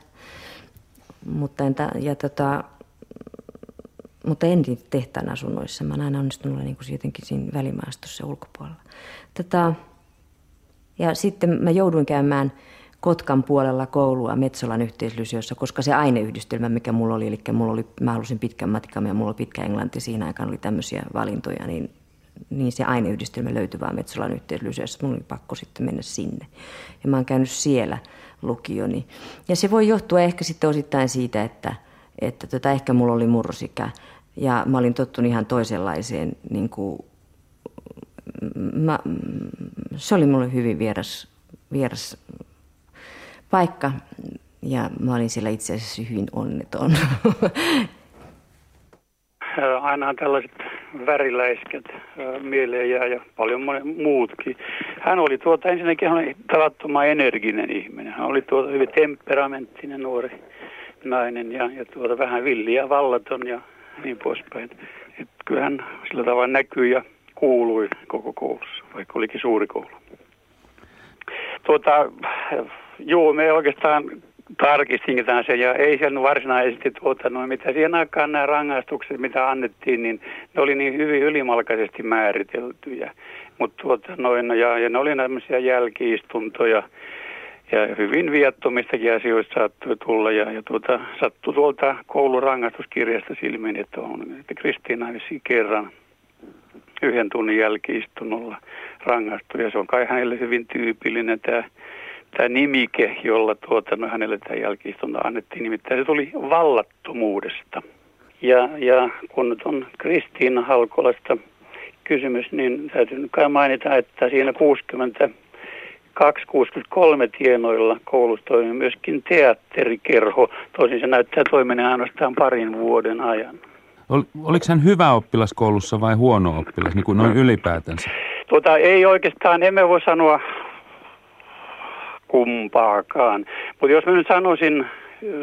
Mutta, entä, ja tota, mutta en tehtaan asunnoissa. Mä oon aina onnistunut niin jotenkin siinä välimaastossa ulkopuolella. Tota, ja sitten mä jouduin käymään Kotkan puolella koulua Metsolan yhteislysiossa, koska se aineyhdistelmä, mikä mulla oli, eli mulla oli, mä halusin pitkän matikan ja mulla oli pitkä englanti, siinä aikaan oli tämmöisiä valintoja, niin, niin se aineyhdistelmä löytyi vaan Metsolan yhteislysiossa, mulla oli pakko sitten mennä sinne. Ja mä oon käynyt siellä lukioni. Ja se voi johtua ehkä sitten osittain siitä, että, että tota, ehkä mulla oli murrosikä ja mä olin tottunut ihan toisenlaiseen, niin kuin, mä, se oli mulle hyvin vieras, vieras paikka ja mä olin siellä itse asiassa hyvin onneton. <laughs> Aina tällaiset väriläisket mieleen jää ja paljon muutkin. Hän oli tuota, ensinnäkin hän oli tavattoman energinen ihminen. Hän oli tuota hyvin temperamenttinen nuori nainen ja, ja tuota vähän villi ja vallaton ja niin poispäin. Et kyllähän sillä tavalla näkyy ja kuului koko koulussa, vaikka olikin suuri koulu. Tuota, Joo, me oikeastaan tarkistin tämän sen. Ja ei sen varsinaisesti noin, mitä siihen aikaan nämä rangaistukset, mitä annettiin, niin ne oli niin hyvin ylimalkaisesti määriteltyjä. Mutta tuota, noin, no, ja, ja ne oli nämmöisiä jälkiistuntoja ja hyvin viattomistakin asioista saattoi tulla. Ja, ja tuota, sattui tuolta koulun rangaistuskirjasta silmiin, että on että Kristiina kerran yhden tunnin jälkiistunnolla rangaistu ja se on kai hänelle hyvin tyypillinen tämä tämä nimike, jolla tuota, no, hänelle tämä jälkiistunto annettiin, nimittäin se tuli vallattomuudesta. Ja, ja kun nyt on Kristiina Halkolasta kysymys, niin täytyy nyt kai mainita, että siinä 60 263 tienoilla koulussa toimii myöskin teatterikerho. Toisin se näyttää toimineen ainoastaan parin vuoden ajan. Ol, oliko hän hyvä oppilas koulussa vai huono oppilas, niin kuin noin ylipäätänsä? Tuota, ei oikeastaan, emme voi sanoa kumpaakaan. Mutta jos mä nyt sanoisin,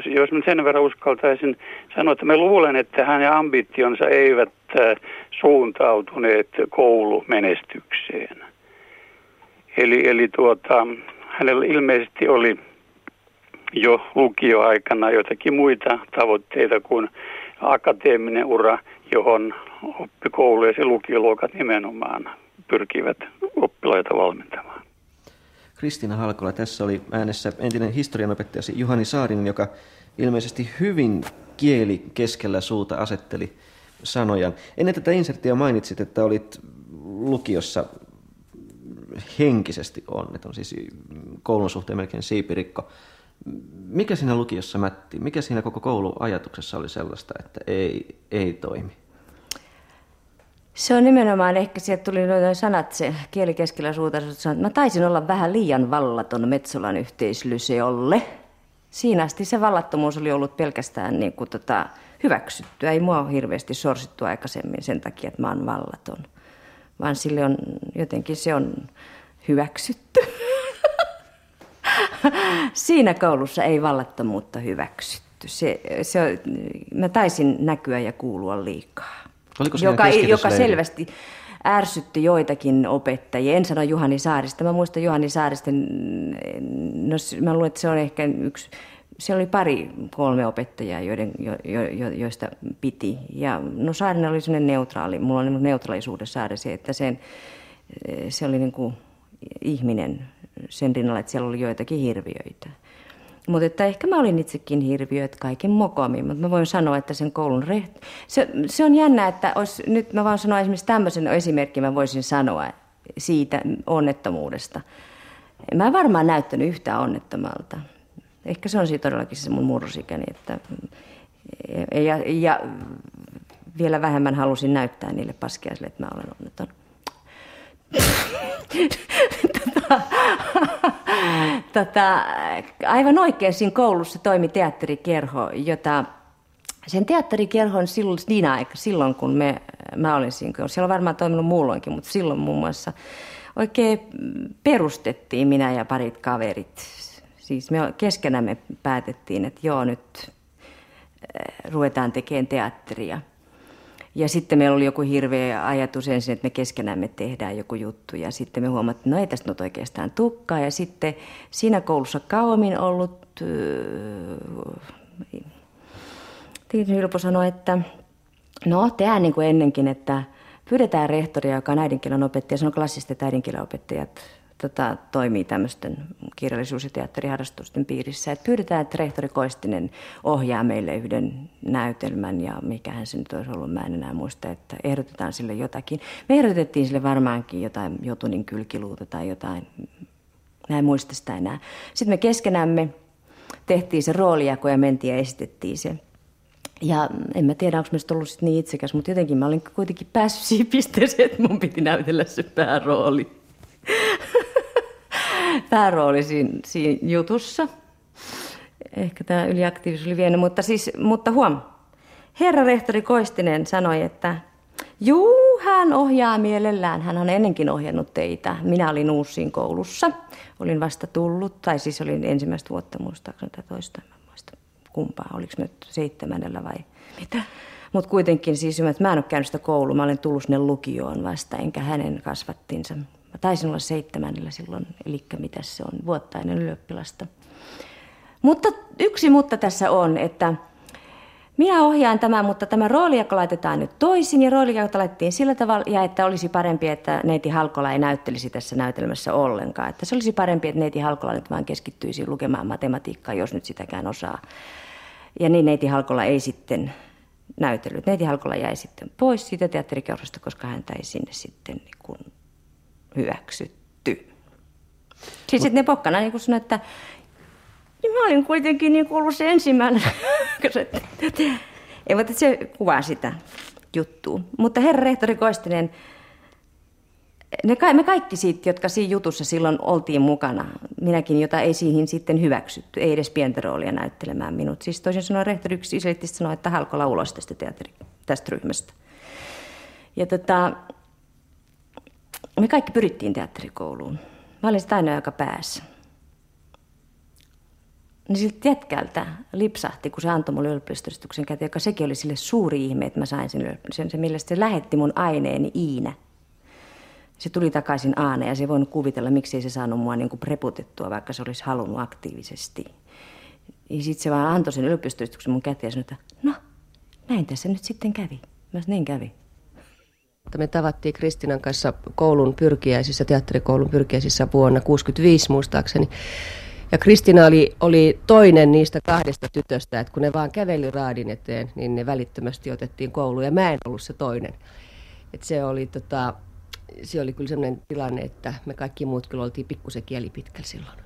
jos mä sen verran uskaltaisin sanoa, että mä luulen, että hänen ambitionsa eivät äh, suuntautuneet koulumenestykseen. Eli, eli tuota, hänellä ilmeisesti oli jo lukioaikana jotakin muita tavoitteita kuin akateeminen ura, johon oppikoulu ja se lukioluokat nimenomaan pyrkivät oppilaita valmentamaan. Kristiina Halkola, tässä oli äänessä entinen historianopettajasi Juhani Saarinen, joka ilmeisesti hyvin kieli keskellä suuta asetteli sanoja. Ennen tätä inserttiä mainitsit, että olit lukiossa henkisesti onneton, siis koulun suhteen melkein siipirikko. Mikä siinä lukiossa mätti? Mikä siinä koko kouluajatuksessa oli sellaista, että ei, ei toimi? Se on nimenomaan, ehkä sieltä tuli noin sanat, se kieli keskellä suuta, että mä taisin olla vähän liian vallaton Metsolan yhteislyseolle. Siinä asti se vallattomuus oli ollut pelkästään niin kuin tota, hyväksyttyä. Ei mua ole hirveästi sorsittu aikaisemmin sen takia, että mä oon vallaton. Vaan sille on, jotenkin se on hyväksytty. <laughs> Siinä koulussa ei vallattomuutta hyväksytty. Se, se, mä taisin näkyä ja kuulua liikaa. Oliko joka, joka selvästi ärsytti joitakin opettajia. En sano Juhani Saarista. Mä muistan Juhani Saarista, no mä luulen, että se on ehkä yksi, siellä oli pari, kolme opettajaa, joiden, jo, jo, joista piti. Ja no Saarinen oli sellainen neutraali, mulla on neutraalisuudessa Saarisen, että sen, se oli niin kuin ihminen sen rinnalla, että siellä oli joitakin hirviöitä. Mutta että ehkä mä olin itsekin hirviö, että kaiken mokomin, mutta mä voin sanoa, että sen koulun rehti... Se, se on jännä, että olisi, nyt mä vaan sanoa esimerkiksi tämmöisen esimerkin mä voisin sanoa siitä onnettomuudesta. Mä en varmaan näyttänyt yhtään onnettomalta. Ehkä se on siitä todellakin se mun murrosikäni, että ja, ja, ja vielä vähemmän halusin näyttää niille paskiaisille, että mä olen onneton. <laughs> tota, tota, aivan oikein siinä koulussa toimi teatterikerho, jota sen teatterikerhon silloin, niin aika, silloin kun me, mä olin siinä, siellä on varmaan toiminut muulloinkin, mutta silloin muun muassa oikein perustettiin minä ja parit kaverit. Siis me keskenämme päätettiin, että joo nyt äh, ruvetaan tekemään teatteria – ja sitten meillä oli joku hirveä ajatus ensin, että me keskenämme tehdään joku juttu. Ja sitten me huomattiin, että no ei tästä nyt oikeastaan tukkaa. Ja sitten siinä koulussa kauemmin ollut, äh, Ylpo sanoi, että no tehdään niin kuin ennenkin, että pyydetään rehtoria, joka on äidinkielen opettaja, se on klassiset äidinkielen opettajat tota, toimii tämmöisten kirjallisuus- ja teatteriharrastusten piirissä. Et pyydetään, että rehtori Koistinen ohjaa meille yhden näytelmän ja mikähän se nyt olisi ollut, mä en enää muista, että ehdotetaan sille jotakin. Me ehdotettiin sille varmaankin jotain Jotunin kylkiluuta tai jotain, mä en muista sitä enää. Sitten me keskenämme tehtiin se roolijako ja mentiin ja esitettiin se. Ja en mä tiedä, onko mä ollut sit niin itsekäs, mutta jotenkin mä olin kuitenkin päässyt siihen pisteeseen, että mun piti näytellä se päärooli päärooli siinä, siinä jutussa. Ehkä tämä yliaktiivisuus oli vienyt, mutta, siis, mutta huom. Herra rehtori Koistinen sanoi, että juu, hän ohjaa mielellään. Hän on ennenkin ohjannut teitä. Minä olin uusiin koulussa. Olin vasta tullut, tai siis olin ensimmäistä vuotta muistaakseni tai toista. En muista kumpaa, oliko nyt seitsemännellä vai mitä. Mutta kuitenkin siis, että mä en ole käynyt sitä koulua, mä olen tullut sinne lukioon vasta, enkä hänen kasvattinsa. Mä taisin olla seitsemänellä silloin, eli mitä se on, vuottainen ylioppilasta. Mutta yksi mutta tässä on, että minä ohjaan tämän, mutta tämä roolijako laitetaan nyt toisin ja roolijako laitettiin sillä tavalla, ja että olisi parempi, että neiti Halkola ei näyttelisi tässä näytelmässä ollenkaan. Että se olisi parempi, että neiti Halkola nyt vaan keskittyisi lukemaan matematiikkaa, jos nyt sitäkään osaa. Ja niin neiti Halkola ei sitten näytellyt. Neiti Halkola jäi sitten pois siitä teatterikerrosta, koska häntä ei sinne sitten niin hyväksytty. Siis Mut... ne pokkana niin sanoi, että niin mä olin kuitenkin niin ollut se ensimmäinen. <laughs> Ei, mutta se kuvaa sitä juttua. Mutta herra rehtori Koistinen ne, me kaikki siitä, jotka siinä jutussa silloin oltiin mukana, minäkin, jota ei siihen sitten hyväksytty, ei edes pientä roolia näyttelemään minut. Siis toisin sanoen rehtori yksi sanoi, että Halkola ulos tästä, teatteri, tästä ryhmästä. Ja tota, me kaikki pyrittiin teatterikouluun. Mä olin sitä ainoa, joka pääsi. Niin siltä jätkältä lipsahti, kun se antoi mulle ylioppilastodistuksen käteen, joka sekin oli sille suuri ihme, että mä sain sen, sen, sen millä se lähetti mun aineeni Iina. Se tuli takaisin Aane ja se voinut kuvitella, miksi ei se saanut mua niin kuin preputettua, vaikka se olisi halunnut aktiivisesti. Ja sitten se vaan antoi sen ylioppilastodistuksen mun käteen ja sanoi, että no, näin tässä nyt sitten kävi. Mä niin kävi. Me tavattiin Kristinan kanssa koulun pyrkiäisissä, teatterikoulun pyrkiäisissä vuonna 1965 muistaakseni. Ja Kristina oli, oli toinen niistä kahdesta tytöstä, että kun ne vaan käveli raadin eteen, niin ne välittömästi otettiin kouluun. Ja mä en ollut se toinen. Et se, oli, tota, se oli kyllä sellainen tilanne, että me kaikki muut kyllä oltiin pikkusen kieli pitkällä silloin.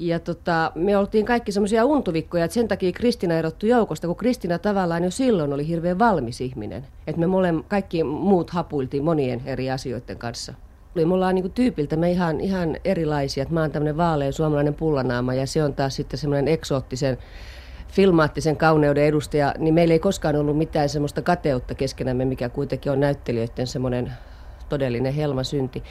Ja tota, me oltiin kaikki semmoisia untuvikkoja, että sen takia Kristina erottu joukosta, kun Kristina tavallaan jo silloin oli hirveän valmis ihminen. Että me mole, kaikki muut hapuiltiin monien eri asioiden kanssa. Me ollaan niin tyypiltä me ihan, ihan erilaisia. Että mä oon tämmöinen vaalean suomalainen pullanaama ja se on taas sitten semmoinen eksoottisen filmaattisen kauneuden edustaja, niin meillä ei koskaan ollut mitään semmoista kateutta keskenämme, mikä kuitenkin on näyttelijöiden semmoinen todellinen helmasynti.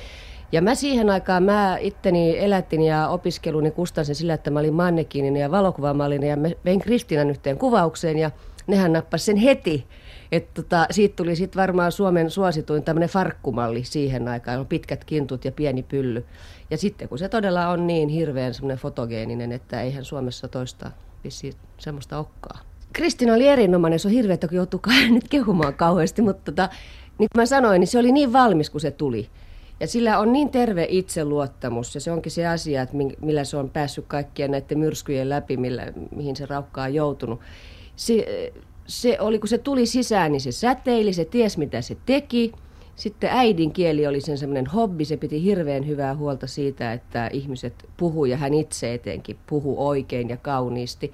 Ja mä siihen aikaan, mä itteni elättin ja opiskeluni kustansin sillä, että mä olin mannekiininen ja valokuvamallinen ja mä vein Kristinan yhteen kuvaukseen ja nehän nappasi sen heti. Että tota, siitä tuli sitten varmaan Suomen suosituin tämmöinen farkkumalli siihen aikaan, on pitkät kintut ja pieni pylly. Ja sitten kun se todella on niin hirveän semmoinen fotogeeninen, että eihän Suomessa toista vissiin semmoista okkaa. Kristina oli erinomainen, se on hirveä, kun joutuu <laughs> nyt kehumaan kauheasti, mutta tota, niin kuin mä sanoin, niin se oli niin valmis, kun se tuli. Ja sillä on niin terve itseluottamus ja se onkin se asia, että millä se on päässyt kaikkien näiden myrskyjen läpi, millä, mihin se raukka on joutunut. Se, se oli, kun se tuli sisään, niin se säteili, se ties mitä se teki. Sitten äidinkieli oli sen semmoinen hobby, se piti hirveän hyvää huolta siitä, että ihmiset puhuu ja hän itse etenkin puhuu oikein ja kauniisti.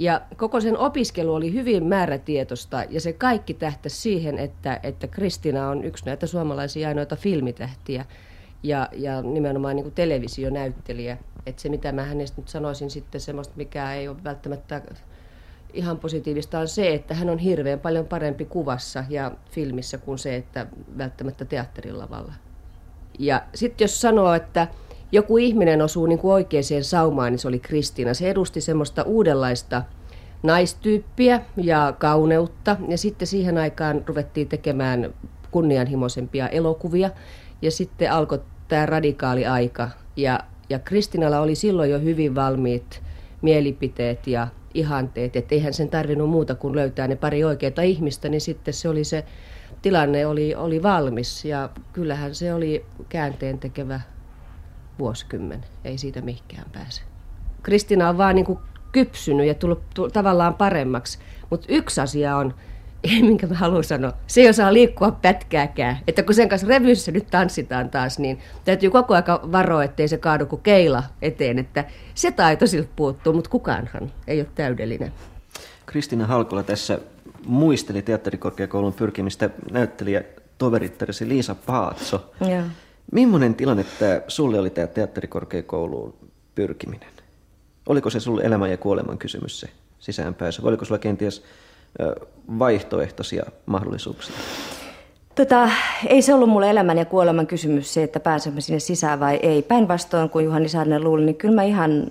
Ja koko sen opiskelu oli hyvin määrätietoista ja se kaikki tähtäisi siihen, että, että Kristina on yksi näitä suomalaisia ainoita filmitähtiä ja, ja nimenomaan niin kuin televisionäyttelijä. Että se mitä mä hänestä nyt sanoisin sitten semmoista, mikä ei ole välttämättä ihan positiivista on se, että hän on hirveän paljon parempi kuvassa ja filmissä kuin se, että välttämättä teatterilavalla. Ja sitten jos sanoo, että joku ihminen osuu niin kuin oikeaan saumaan, niin se oli Kristiina. Se edusti semmoista uudenlaista naistyyppiä ja kauneutta. Ja sitten siihen aikaan ruvettiin tekemään kunnianhimoisempia elokuvia. Ja sitten alkoi tämä radikaali aika. Ja, ja Kristinalla oli silloin jo hyvin valmiit mielipiteet ja ihanteet. Että eihän sen tarvinnut muuta kuin löytää ne pari oikeaa ihmistä, niin sitten se oli se tilanne oli, oli valmis. Ja kyllähän se oli käänteen tekevä vuosikymmen. Ei siitä mihinkään pääse. Kristina on vaan niin kuin kypsynyt ja tullut, tullut tavallaan paremmaksi. Mutta yksi asia on, <laughs> minkä mä haluan sanoa, se ei osaa liikkua pätkääkään. Että kun sen kanssa revyssä nyt tanssitaan taas, niin täytyy koko ajan varoa, ettei se kaadu kuin keila eteen. Että se taito siltä puuttuu, mutta kukaanhan ei ole täydellinen. Kristina Halkola tässä muisteli teatterikorkeakoulun pyrkimistä näyttelijä toverittarisi Liisa Paatso. Joo. Millainen tilanne tämä sulle oli tämä teatterikorkeakouluun pyrkiminen? Oliko se sulle elämän ja kuoleman kysymys se sisäänpääsy? Oliko sulla kenties vaihtoehtoisia mahdollisuuksia? Tota, ei se ollut mulle elämän ja kuoleman kysymys se, että pääsemme sinne sisään vai ei. Päinvastoin kuin Juhani Saarinen luuli, niin kyllä mä ihan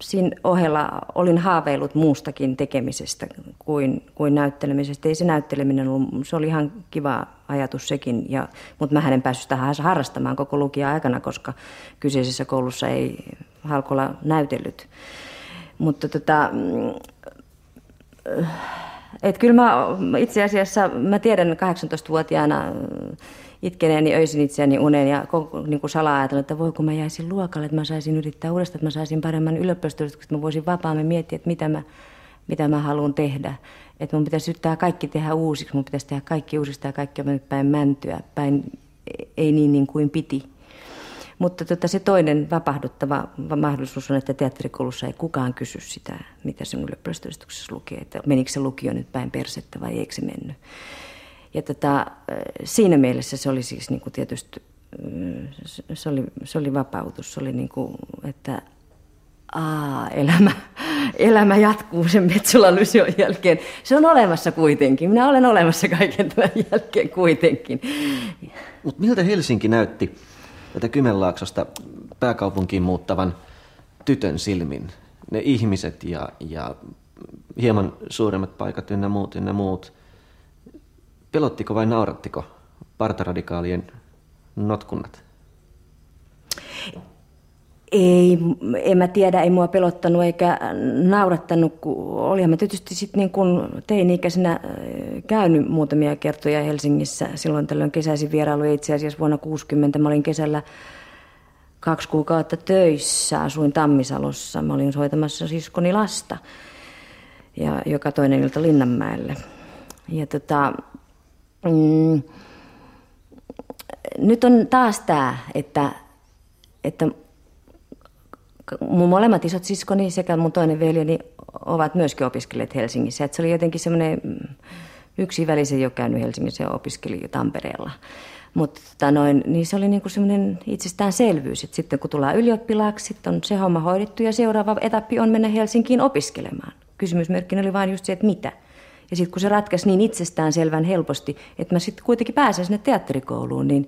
siinä ohella olin haaveillut muustakin tekemisestä kuin, kuin näyttelemisestä. Ei se näytteleminen ollut, se oli ihan kiva ajatus sekin, ja, mutta mä en päässyt tähän harrastamaan koko lukia aikana, koska kyseisessä koulussa ei Halkola näytellyt. Mutta tota, et kyllä mä itse asiassa, mä tiedän 18-vuotiaana itkeneeni öisin itseäni uneen ja niin kuin salaa ajatella, että voi kun mä jäisin luokalle, että mä saisin yrittää uudestaan, että mä saisin paremman ylioppilastodistuksen, että mä voisin vapaammin miettiä, että mitä mä, mitä mä haluan tehdä. Että mun pitäisi yrittää kaikki tehdä uusiksi, mun pitäisi tehdä kaikki uusista ja kaikki on päin mäntyä, päin ei niin, niin kuin piti. Mutta tota, se toinen vapahduttava mahdollisuus on, että teatterikoulussa ei kukaan kysy sitä, mitä sen ylioppilastodistuksessa lukee. Että menikö se lukio nyt päin persettä vai eikö se mennyt. Ja tota, siinä mielessä se oli siis niin kuin tietysti se oli, se oli vapautus. Se oli niin kuin, että aa, elämä, <laughs> elämä jatkuu sen Metsola Lysion jälkeen. Se on olemassa kuitenkin. Minä olen olemassa kaiken tämän jälkeen kuitenkin. Mutta miltä Helsinki näytti tätä Kymenlaaksosta pääkaupunkiin muuttavan tytön silmin? Ne ihmiset ja, ja hieman suuremmat paikat ynnä muut ynnä muut. Pelottiko vai naurattiko partaradikaalien notkunnat? Ei, en mä tiedä, ei mua pelottanut eikä naurattanut, kun olihan mä tietysti sitten niin kun teini-ikäisenä äh, käynyt muutamia kertoja Helsingissä. Silloin tällöin kesäisin vierailu itse asiassa vuonna 60. Mä olin kesällä kaksi kuukautta töissä, asuin Tammisalossa. Mä olin soitamassa siskoni lasta, ja joka toinen ilta Linnanmäelle. Ja tota, mm, nyt on taas tämä, että, että mun molemmat isot siskoni sekä mun toinen veljeni ovat myöskin opiskelleet Helsingissä. Et se oli jotenkin semmoinen, mm, yksi välisen ole käynyt Helsingissä ja opiskeli Tampereella. Mutta tota noin, niin se oli niinku semmoinen itsestäänselvyys, että sitten kun tullaan ylioppilaaksi, sitten on se homma hoidettu ja seuraava etappi on mennä Helsinkiin opiskelemaan. Kysymysmerkki oli vain just se, että mitä. Ja sitten kun se ratkaisi niin itsestään selvän helposti, että mä sitten kuitenkin pääsen sinne teatterikouluun, niin,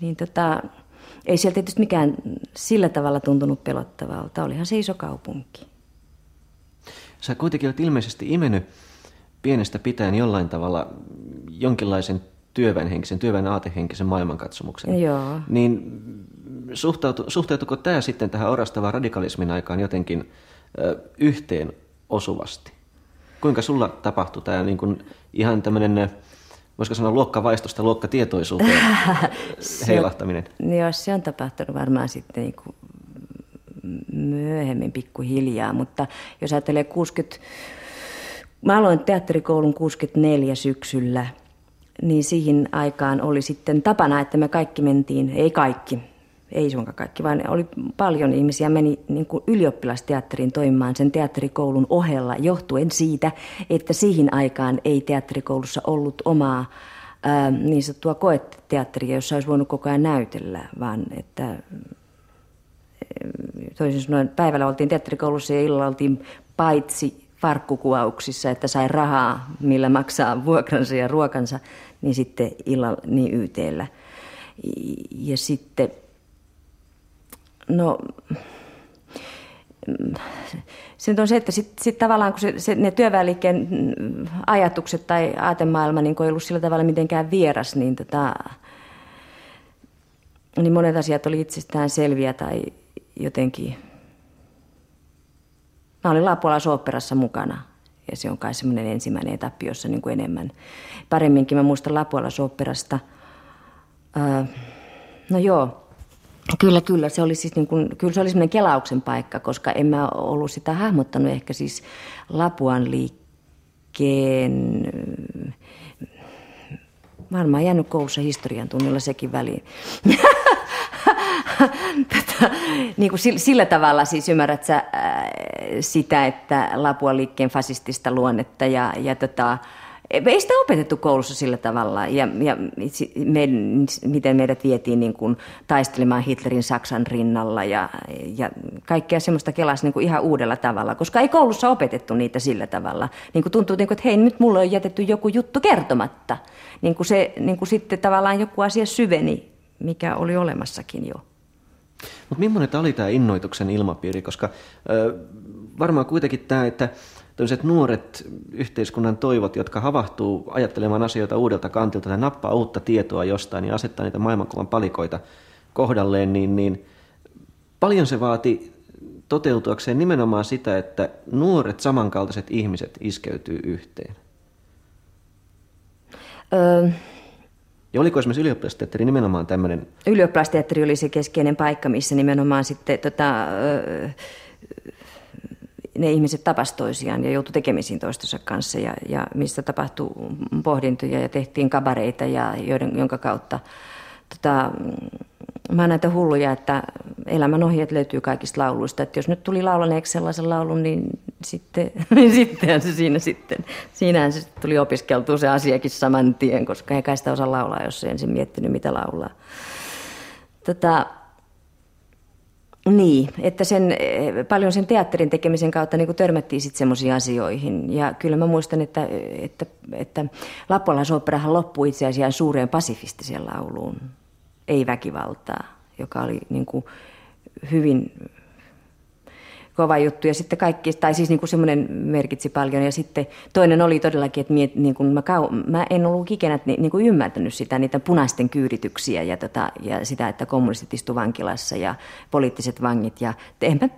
niin tota, ei sieltä tietysti mikään sillä tavalla tuntunut pelottavalta. Olihan se iso kaupunki. Sä kuitenkin olet ilmeisesti imennyt pienestä pitäen jollain tavalla jonkinlaisen työväenhenkisen, työväen aatehenkisen maailmankatsomuksen. Joo. Niin suhtautu, suhteutuko tämä sitten tähän orastavaan radikalismin aikaan jotenkin ö, yhteen osuvasti? Kuinka sulla tapahtui tämä niin kuin ihan tämmöinen voisiko sanoa luokkavaistosta luokkatietoisuuteen <laughs> heilahtaminen? Joo, se on tapahtunut varmaan sitten niin kuin myöhemmin pikkuhiljaa, mutta jos ajattelee 60, mä aloin teatterikoulun 64 syksyllä, niin siihen aikaan oli sitten tapana, että me kaikki mentiin, ei kaikki, ei suinkaan kaikki, vaan oli paljon ihmisiä meni niin kuin ylioppilasteatteriin toimimaan sen teatterikoulun ohella johtuen siitä, että siihen aikaan ei teatterikoulussa ollut omaa ää, niin sanottua koeteatteria, jossa olisi voinut koko ajan näytellä, vaan että toisin sanoen päivällä oltiin teatterikoulussa ja illalla oltiin paitsi farkkukuvauksissa, että sai rahaa, millä maksaa vuokransa ja ruokansa, niin sitten illalla niin YTllä. Ja sitten No, se on se, että sitten sit tavallaan kun se, se, ne työväenliikkeen ajatukset tai aatemaailma niin ei ollut sillä tavalla mitenkään vieras, niin, tota, niin monet asiat oli itsestään selviä tai jotenkin... Mä olin Lapuolaisoopperassa mukana ja se on kai semmoinen ensimmäinen etappi, jossa niin kuin enemmän. Paremminkin mä muistan Lapuolaisoopperasta. Öö, no joo, Kyllä, kyllä. Se oli siis niin kuin, kyllä se oli semmoinen kelauksen paikka, koska en mä ollut sitä hahmottanut ehkä siis Lapuan liikkeen varmaan jäänyt koulussa historian tunnilla sekin väliin. <laughs> Tätä, niin kuin sillä, tavalla siis ymmärrät sä, sitä, että Lapuan liikkeen fasistista luonnetta ja, ja tota, ei sitä opetettu koulussa sillä tavalla, ja, ja me, miten meidät vietiin niin kuin taistelemaan Hitlerin Saksan rinnalla ja, ja kaikkea semmoista kelasi niin kuin ihan uudella tavalla, koska ei koulussa opetettu niitä sillä tavalla. Niin kuin tuntuu, niin kuin, että hei, nyt mulle on jätetty joku juttu kertomatta. Niin kuin se niin kuin sitten tavallaan joku asia syveni, mikä oli olemassakin jo. Mutta millainen oli tämä innoituksen ilmapiiri, koska ö, varmaan kuitenkin tämä, että tämmöiset nuoret yhteiskunnan toivot, jotka havahtuu ajattelemaan asioita uudelta kantilta ja nappaa uutta tietoa jostain ja asettaa niitä maailmankuvan palikoita kohdalleen, niin, niin paljon se vaati toteutuakseen nimenomaan sitä, että nuoret samankaltaiset ihmiset iskeytyy yhteen. Öö, ja oliko esimerkiksi ylioppilasteatteri nimenomaan tämmöinen? Ylioppilasteatteri oli se keskeinen paikka, missä nimenomaan sitten tota, öö, ne ihmiset tapas toisiaan ja joutui tekemisiin toistensa kanssa ja, ja mistä tapahtui pohdintoja ja tehtiin kabareita ja joiden, jonka kautta tota, mä näitä hulluja, että elämän ohjeet löytyy kaikista lauluista. Että jos nyt tuli laulaneeksi sellaisen laulun, niin sitten, <laughs> niin sittenhän se siinä sitten, siinähän se tuli opiskeltua se asiakin saman tien, koska ei kai sitä osaa laulaa, jos ei ensin miettinyt, mitä laulaa. tota, niin, että sen, paljon sen teatterin tekemisen kautta niin törmättiin sitten semmoisiin asioihin. Ja kyllä mä muistan, että, että, että Lappalaisoopperahan loppui itse asiassa suureen pasifistiseen lauluun, ei väkivaltaa, joka oli niin kuin hyvin kova juttu. Ja sitten kaikki, tai siis niin kuin semmoinen merkitsi paljon. Ja sitten toinen oli todellakin, että miet, niin kuin mä, kau, mä en ollut ikinä niin kuin ymmärtänyt sitä, niitä punaisten kyyrityksiä ja, tota, ja sitä, että kommunistit istu vankilassa ja poliittiset vangit. Ja enpä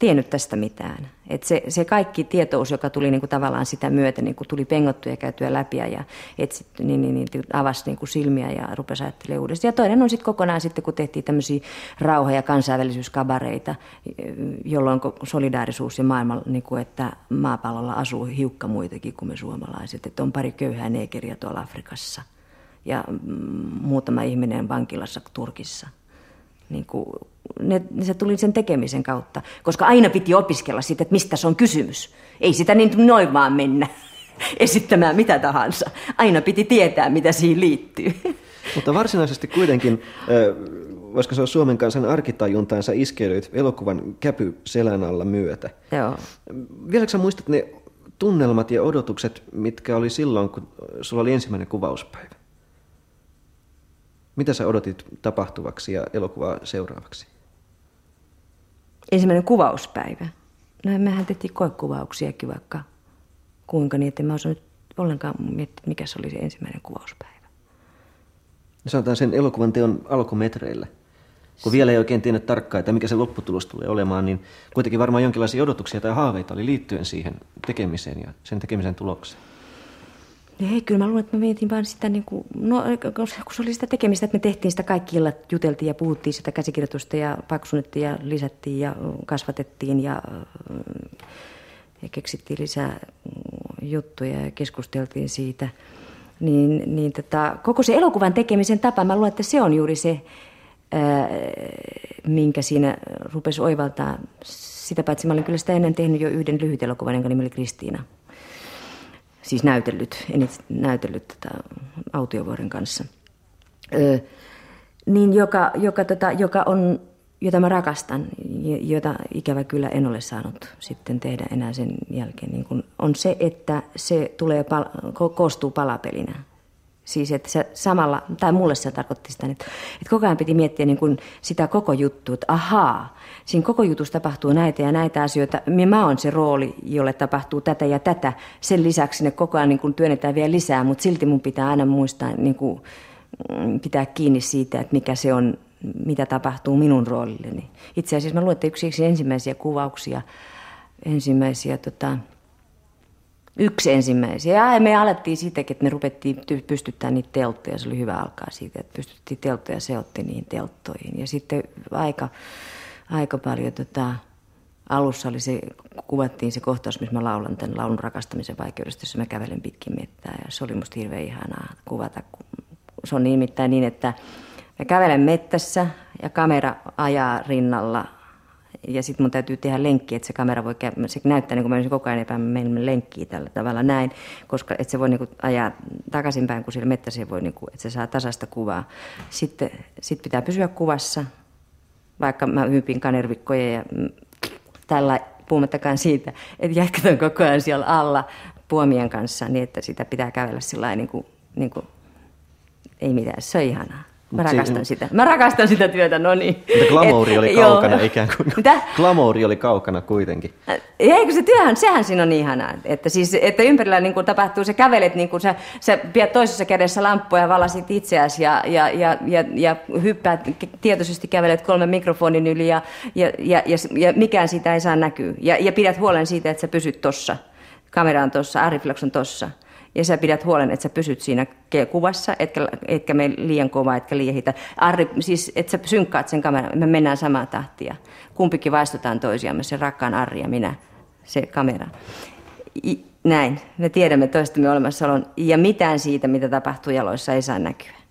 tiennyt tästä mitään. Et se, se kaikki tietous, joka tuli niinku tavallaan sitä myötä, niinku tuli pengottua ja käytyä läpi ja etsit, niin, niin, niin, avasi niinku silmiä ja rupesi ajattelemaan uudestaan. Ja toinen on sitten kokonaan sitten, kun tehtiin tämmöisiä rauha- ja kansainvälisyyskabareita, jolloin solidaarisuus ja maailma, niinku, että maapallolla asuu hiukka muitakin kuin me suomalaiset. Että on pari köyhää neekeriä tuolla Afrikassa ja mm, muutama ihminen vankilassa Turkissa. Niin kuin ne, se tuli sen tekemisen kautta, koska aina piti opiskella siitä, että mistä se on kysymys. Ei sitä niin noin vaan mennä <laughs> esittämään mitä tahansa. Aina piti tietää, mitä siihen liittyy. <laughs> Mutta varsinaisesti kuitenkin, voisiko se olla Suomen kansan arkitajuntaansa iskeydyt elokuvan käpy selän alla myötä. Joo. Vieläkö muistat ne tunnelmat ja odotukset, mitkä oli silloin, kun sulla oli ensimmäinen kuvauspäivä? Mitä sä odotit tapahtuvaksi ja elokuvaa seuraavaksi? ensimmäinen kuvauspäivä. No mehän tehtiin koekuvauksiakin vaikka kuinka niin, että mä osannut ollenkaan miettiä, mikä se oli se ensimmäinen kuvauspäivä. Sanotaan sen elokuvan teon alkumetreillä. Kun vielä ei oikein tiennyt tarkkaan, että mikä se lopputulos tulee olemaan, niin kuitenkin varmaan jonkinlaisia odotuksia tai haaveita oli liittyen siihen tekemiseen ja sen tekemisen tulokseen. Ei, kyllä mä luulen, että mä mietin vaan sitä, niin kuin, no, kun se oli sitä tekemistä, että me tehtiin sitä kaikki illat, juteltiin ja puhuttiin sitä käsikirjoitusta ja paksunnettiin ja lisättiin ja kasvatettiin ja, ja keksittiin lisää juttuja ja keskusteltiin siitä. Niin, niin tota, koko se elokuvan tekemisen tapa, mä luulen, että se on juuri se, ää, minkä siinä rupesi oivaltaa. Sitä paitsi mä olin kyllä sitä ennen tehnyt jo yhden lyhyt elokuvan, jonka nimi oli Kristiina siis näytellyt, en näytellyt tätä autiovuoren kanssa, ö, niin joka, joka, tota, joka on, jota mä rakastan, jota ikävä kyllä en ole saanut sitten tehdä enää sen jälkeen, niin kun on se, että se tulee, pal- ko- koostuu palapelinä. Siis että se samalla, tai mulle se tarkoitti sitä, että, että koko ajan piti miettiä niin kuin sitä koko juttua, että ahaa, siinä koko jutussa tapahtuu näitä ja näitä asioita. Mä oon se rooli, jolle tapahtuu tätä ja tätä. Sen lisäksi ne koko ajan niin kuin työnnetään vielä lisää, mutta silti mun pitää aina muistaa niin kuin, mm, pitää kiinni siitä, että mikä se on, mitä tapahtuu minun roolilleni. Itse asiassa mä luulen, että yksi ensimmäisiä kuvauksia, ensimmäisiä tota, Yksi ensimmäisiä. Ja me alettiin siitäkin, että me rupettiin pystyttää niitä telttoja. Se oli hyvä alkaa siitä, että pystyttiin telttoja seotti niihin telttoihin. Ja sitten aika, aika paljon tota, alussa oli se, kuvattiin se kohtaus, missä mä laulan tämän laulun rakastamisen vaikeudesta, jossa mä kävelen pitkin mettää. Ja se oli musta hirveän ihanaa kuvata. Se on nimittäin niin, että mä kävelen mettässä ja kamera ajaa rinnalla ja sitten mun täytyy tehdä lenkki, että se kamera voi, se näyttää niin kuin mä olisin koko ajan epämennä lenkkiä tällä tavalla näin, koska että se voi niin kuin ajaa takaisinpäin, kun sillä mettässä voi, niin kuin, että se saa tasasta kuvaa. Sitten sit pitää pysyä kuvassa, vaikka mä hypin kanervikkoja ja tällä puhumattakaan siitä, että jatketaan koko ajan siellä alla puomien kanssa niin, että sitä pitää kävellä sillä niin kuin, niin kuin, ei mitään, se on ihanaa. Mä rakastan sitä. Mä rakastan sitä työtä, no niin. Mutta glamouri oli kaukana joo. ikään kuin. Mitä? Glamouri oli kaukana kuitenkin. Eikö se työhän, sehän siinä on niin ihanaa. Että, siis, että ympärillä niin kuin tapahtuu, sä kävelet, niin kuin sä, sä pidät toisessa kädessä lamppua ja valasit itseäsi ja, ja, ja, ja, ja hyppäät, tietoisesti kävelet kolmen mikrofonin yli ja, ja, ja, ja, ja mikään siitä ei saa näkyä. Ja, ja pidät huolen siitä, että sä pysyt tossa. Kamera on tossa, Ariflex on tossa ja sä pidät huolen, että sä pysyt siinä kuvassa, etkä, etkä me liian kova, etkä liian hita. Arri, siis, että sä synkkaat sen kameran, me mennään samaa tahtia. Kumpikin vaistutaan toisiamme, se rakkaan Arri ja minä, se kamera. I, näin, me tiedämme toistamme olemassaolon ja mitään siitä, mitä tapahtuu jaloissa, ei saa näkyä.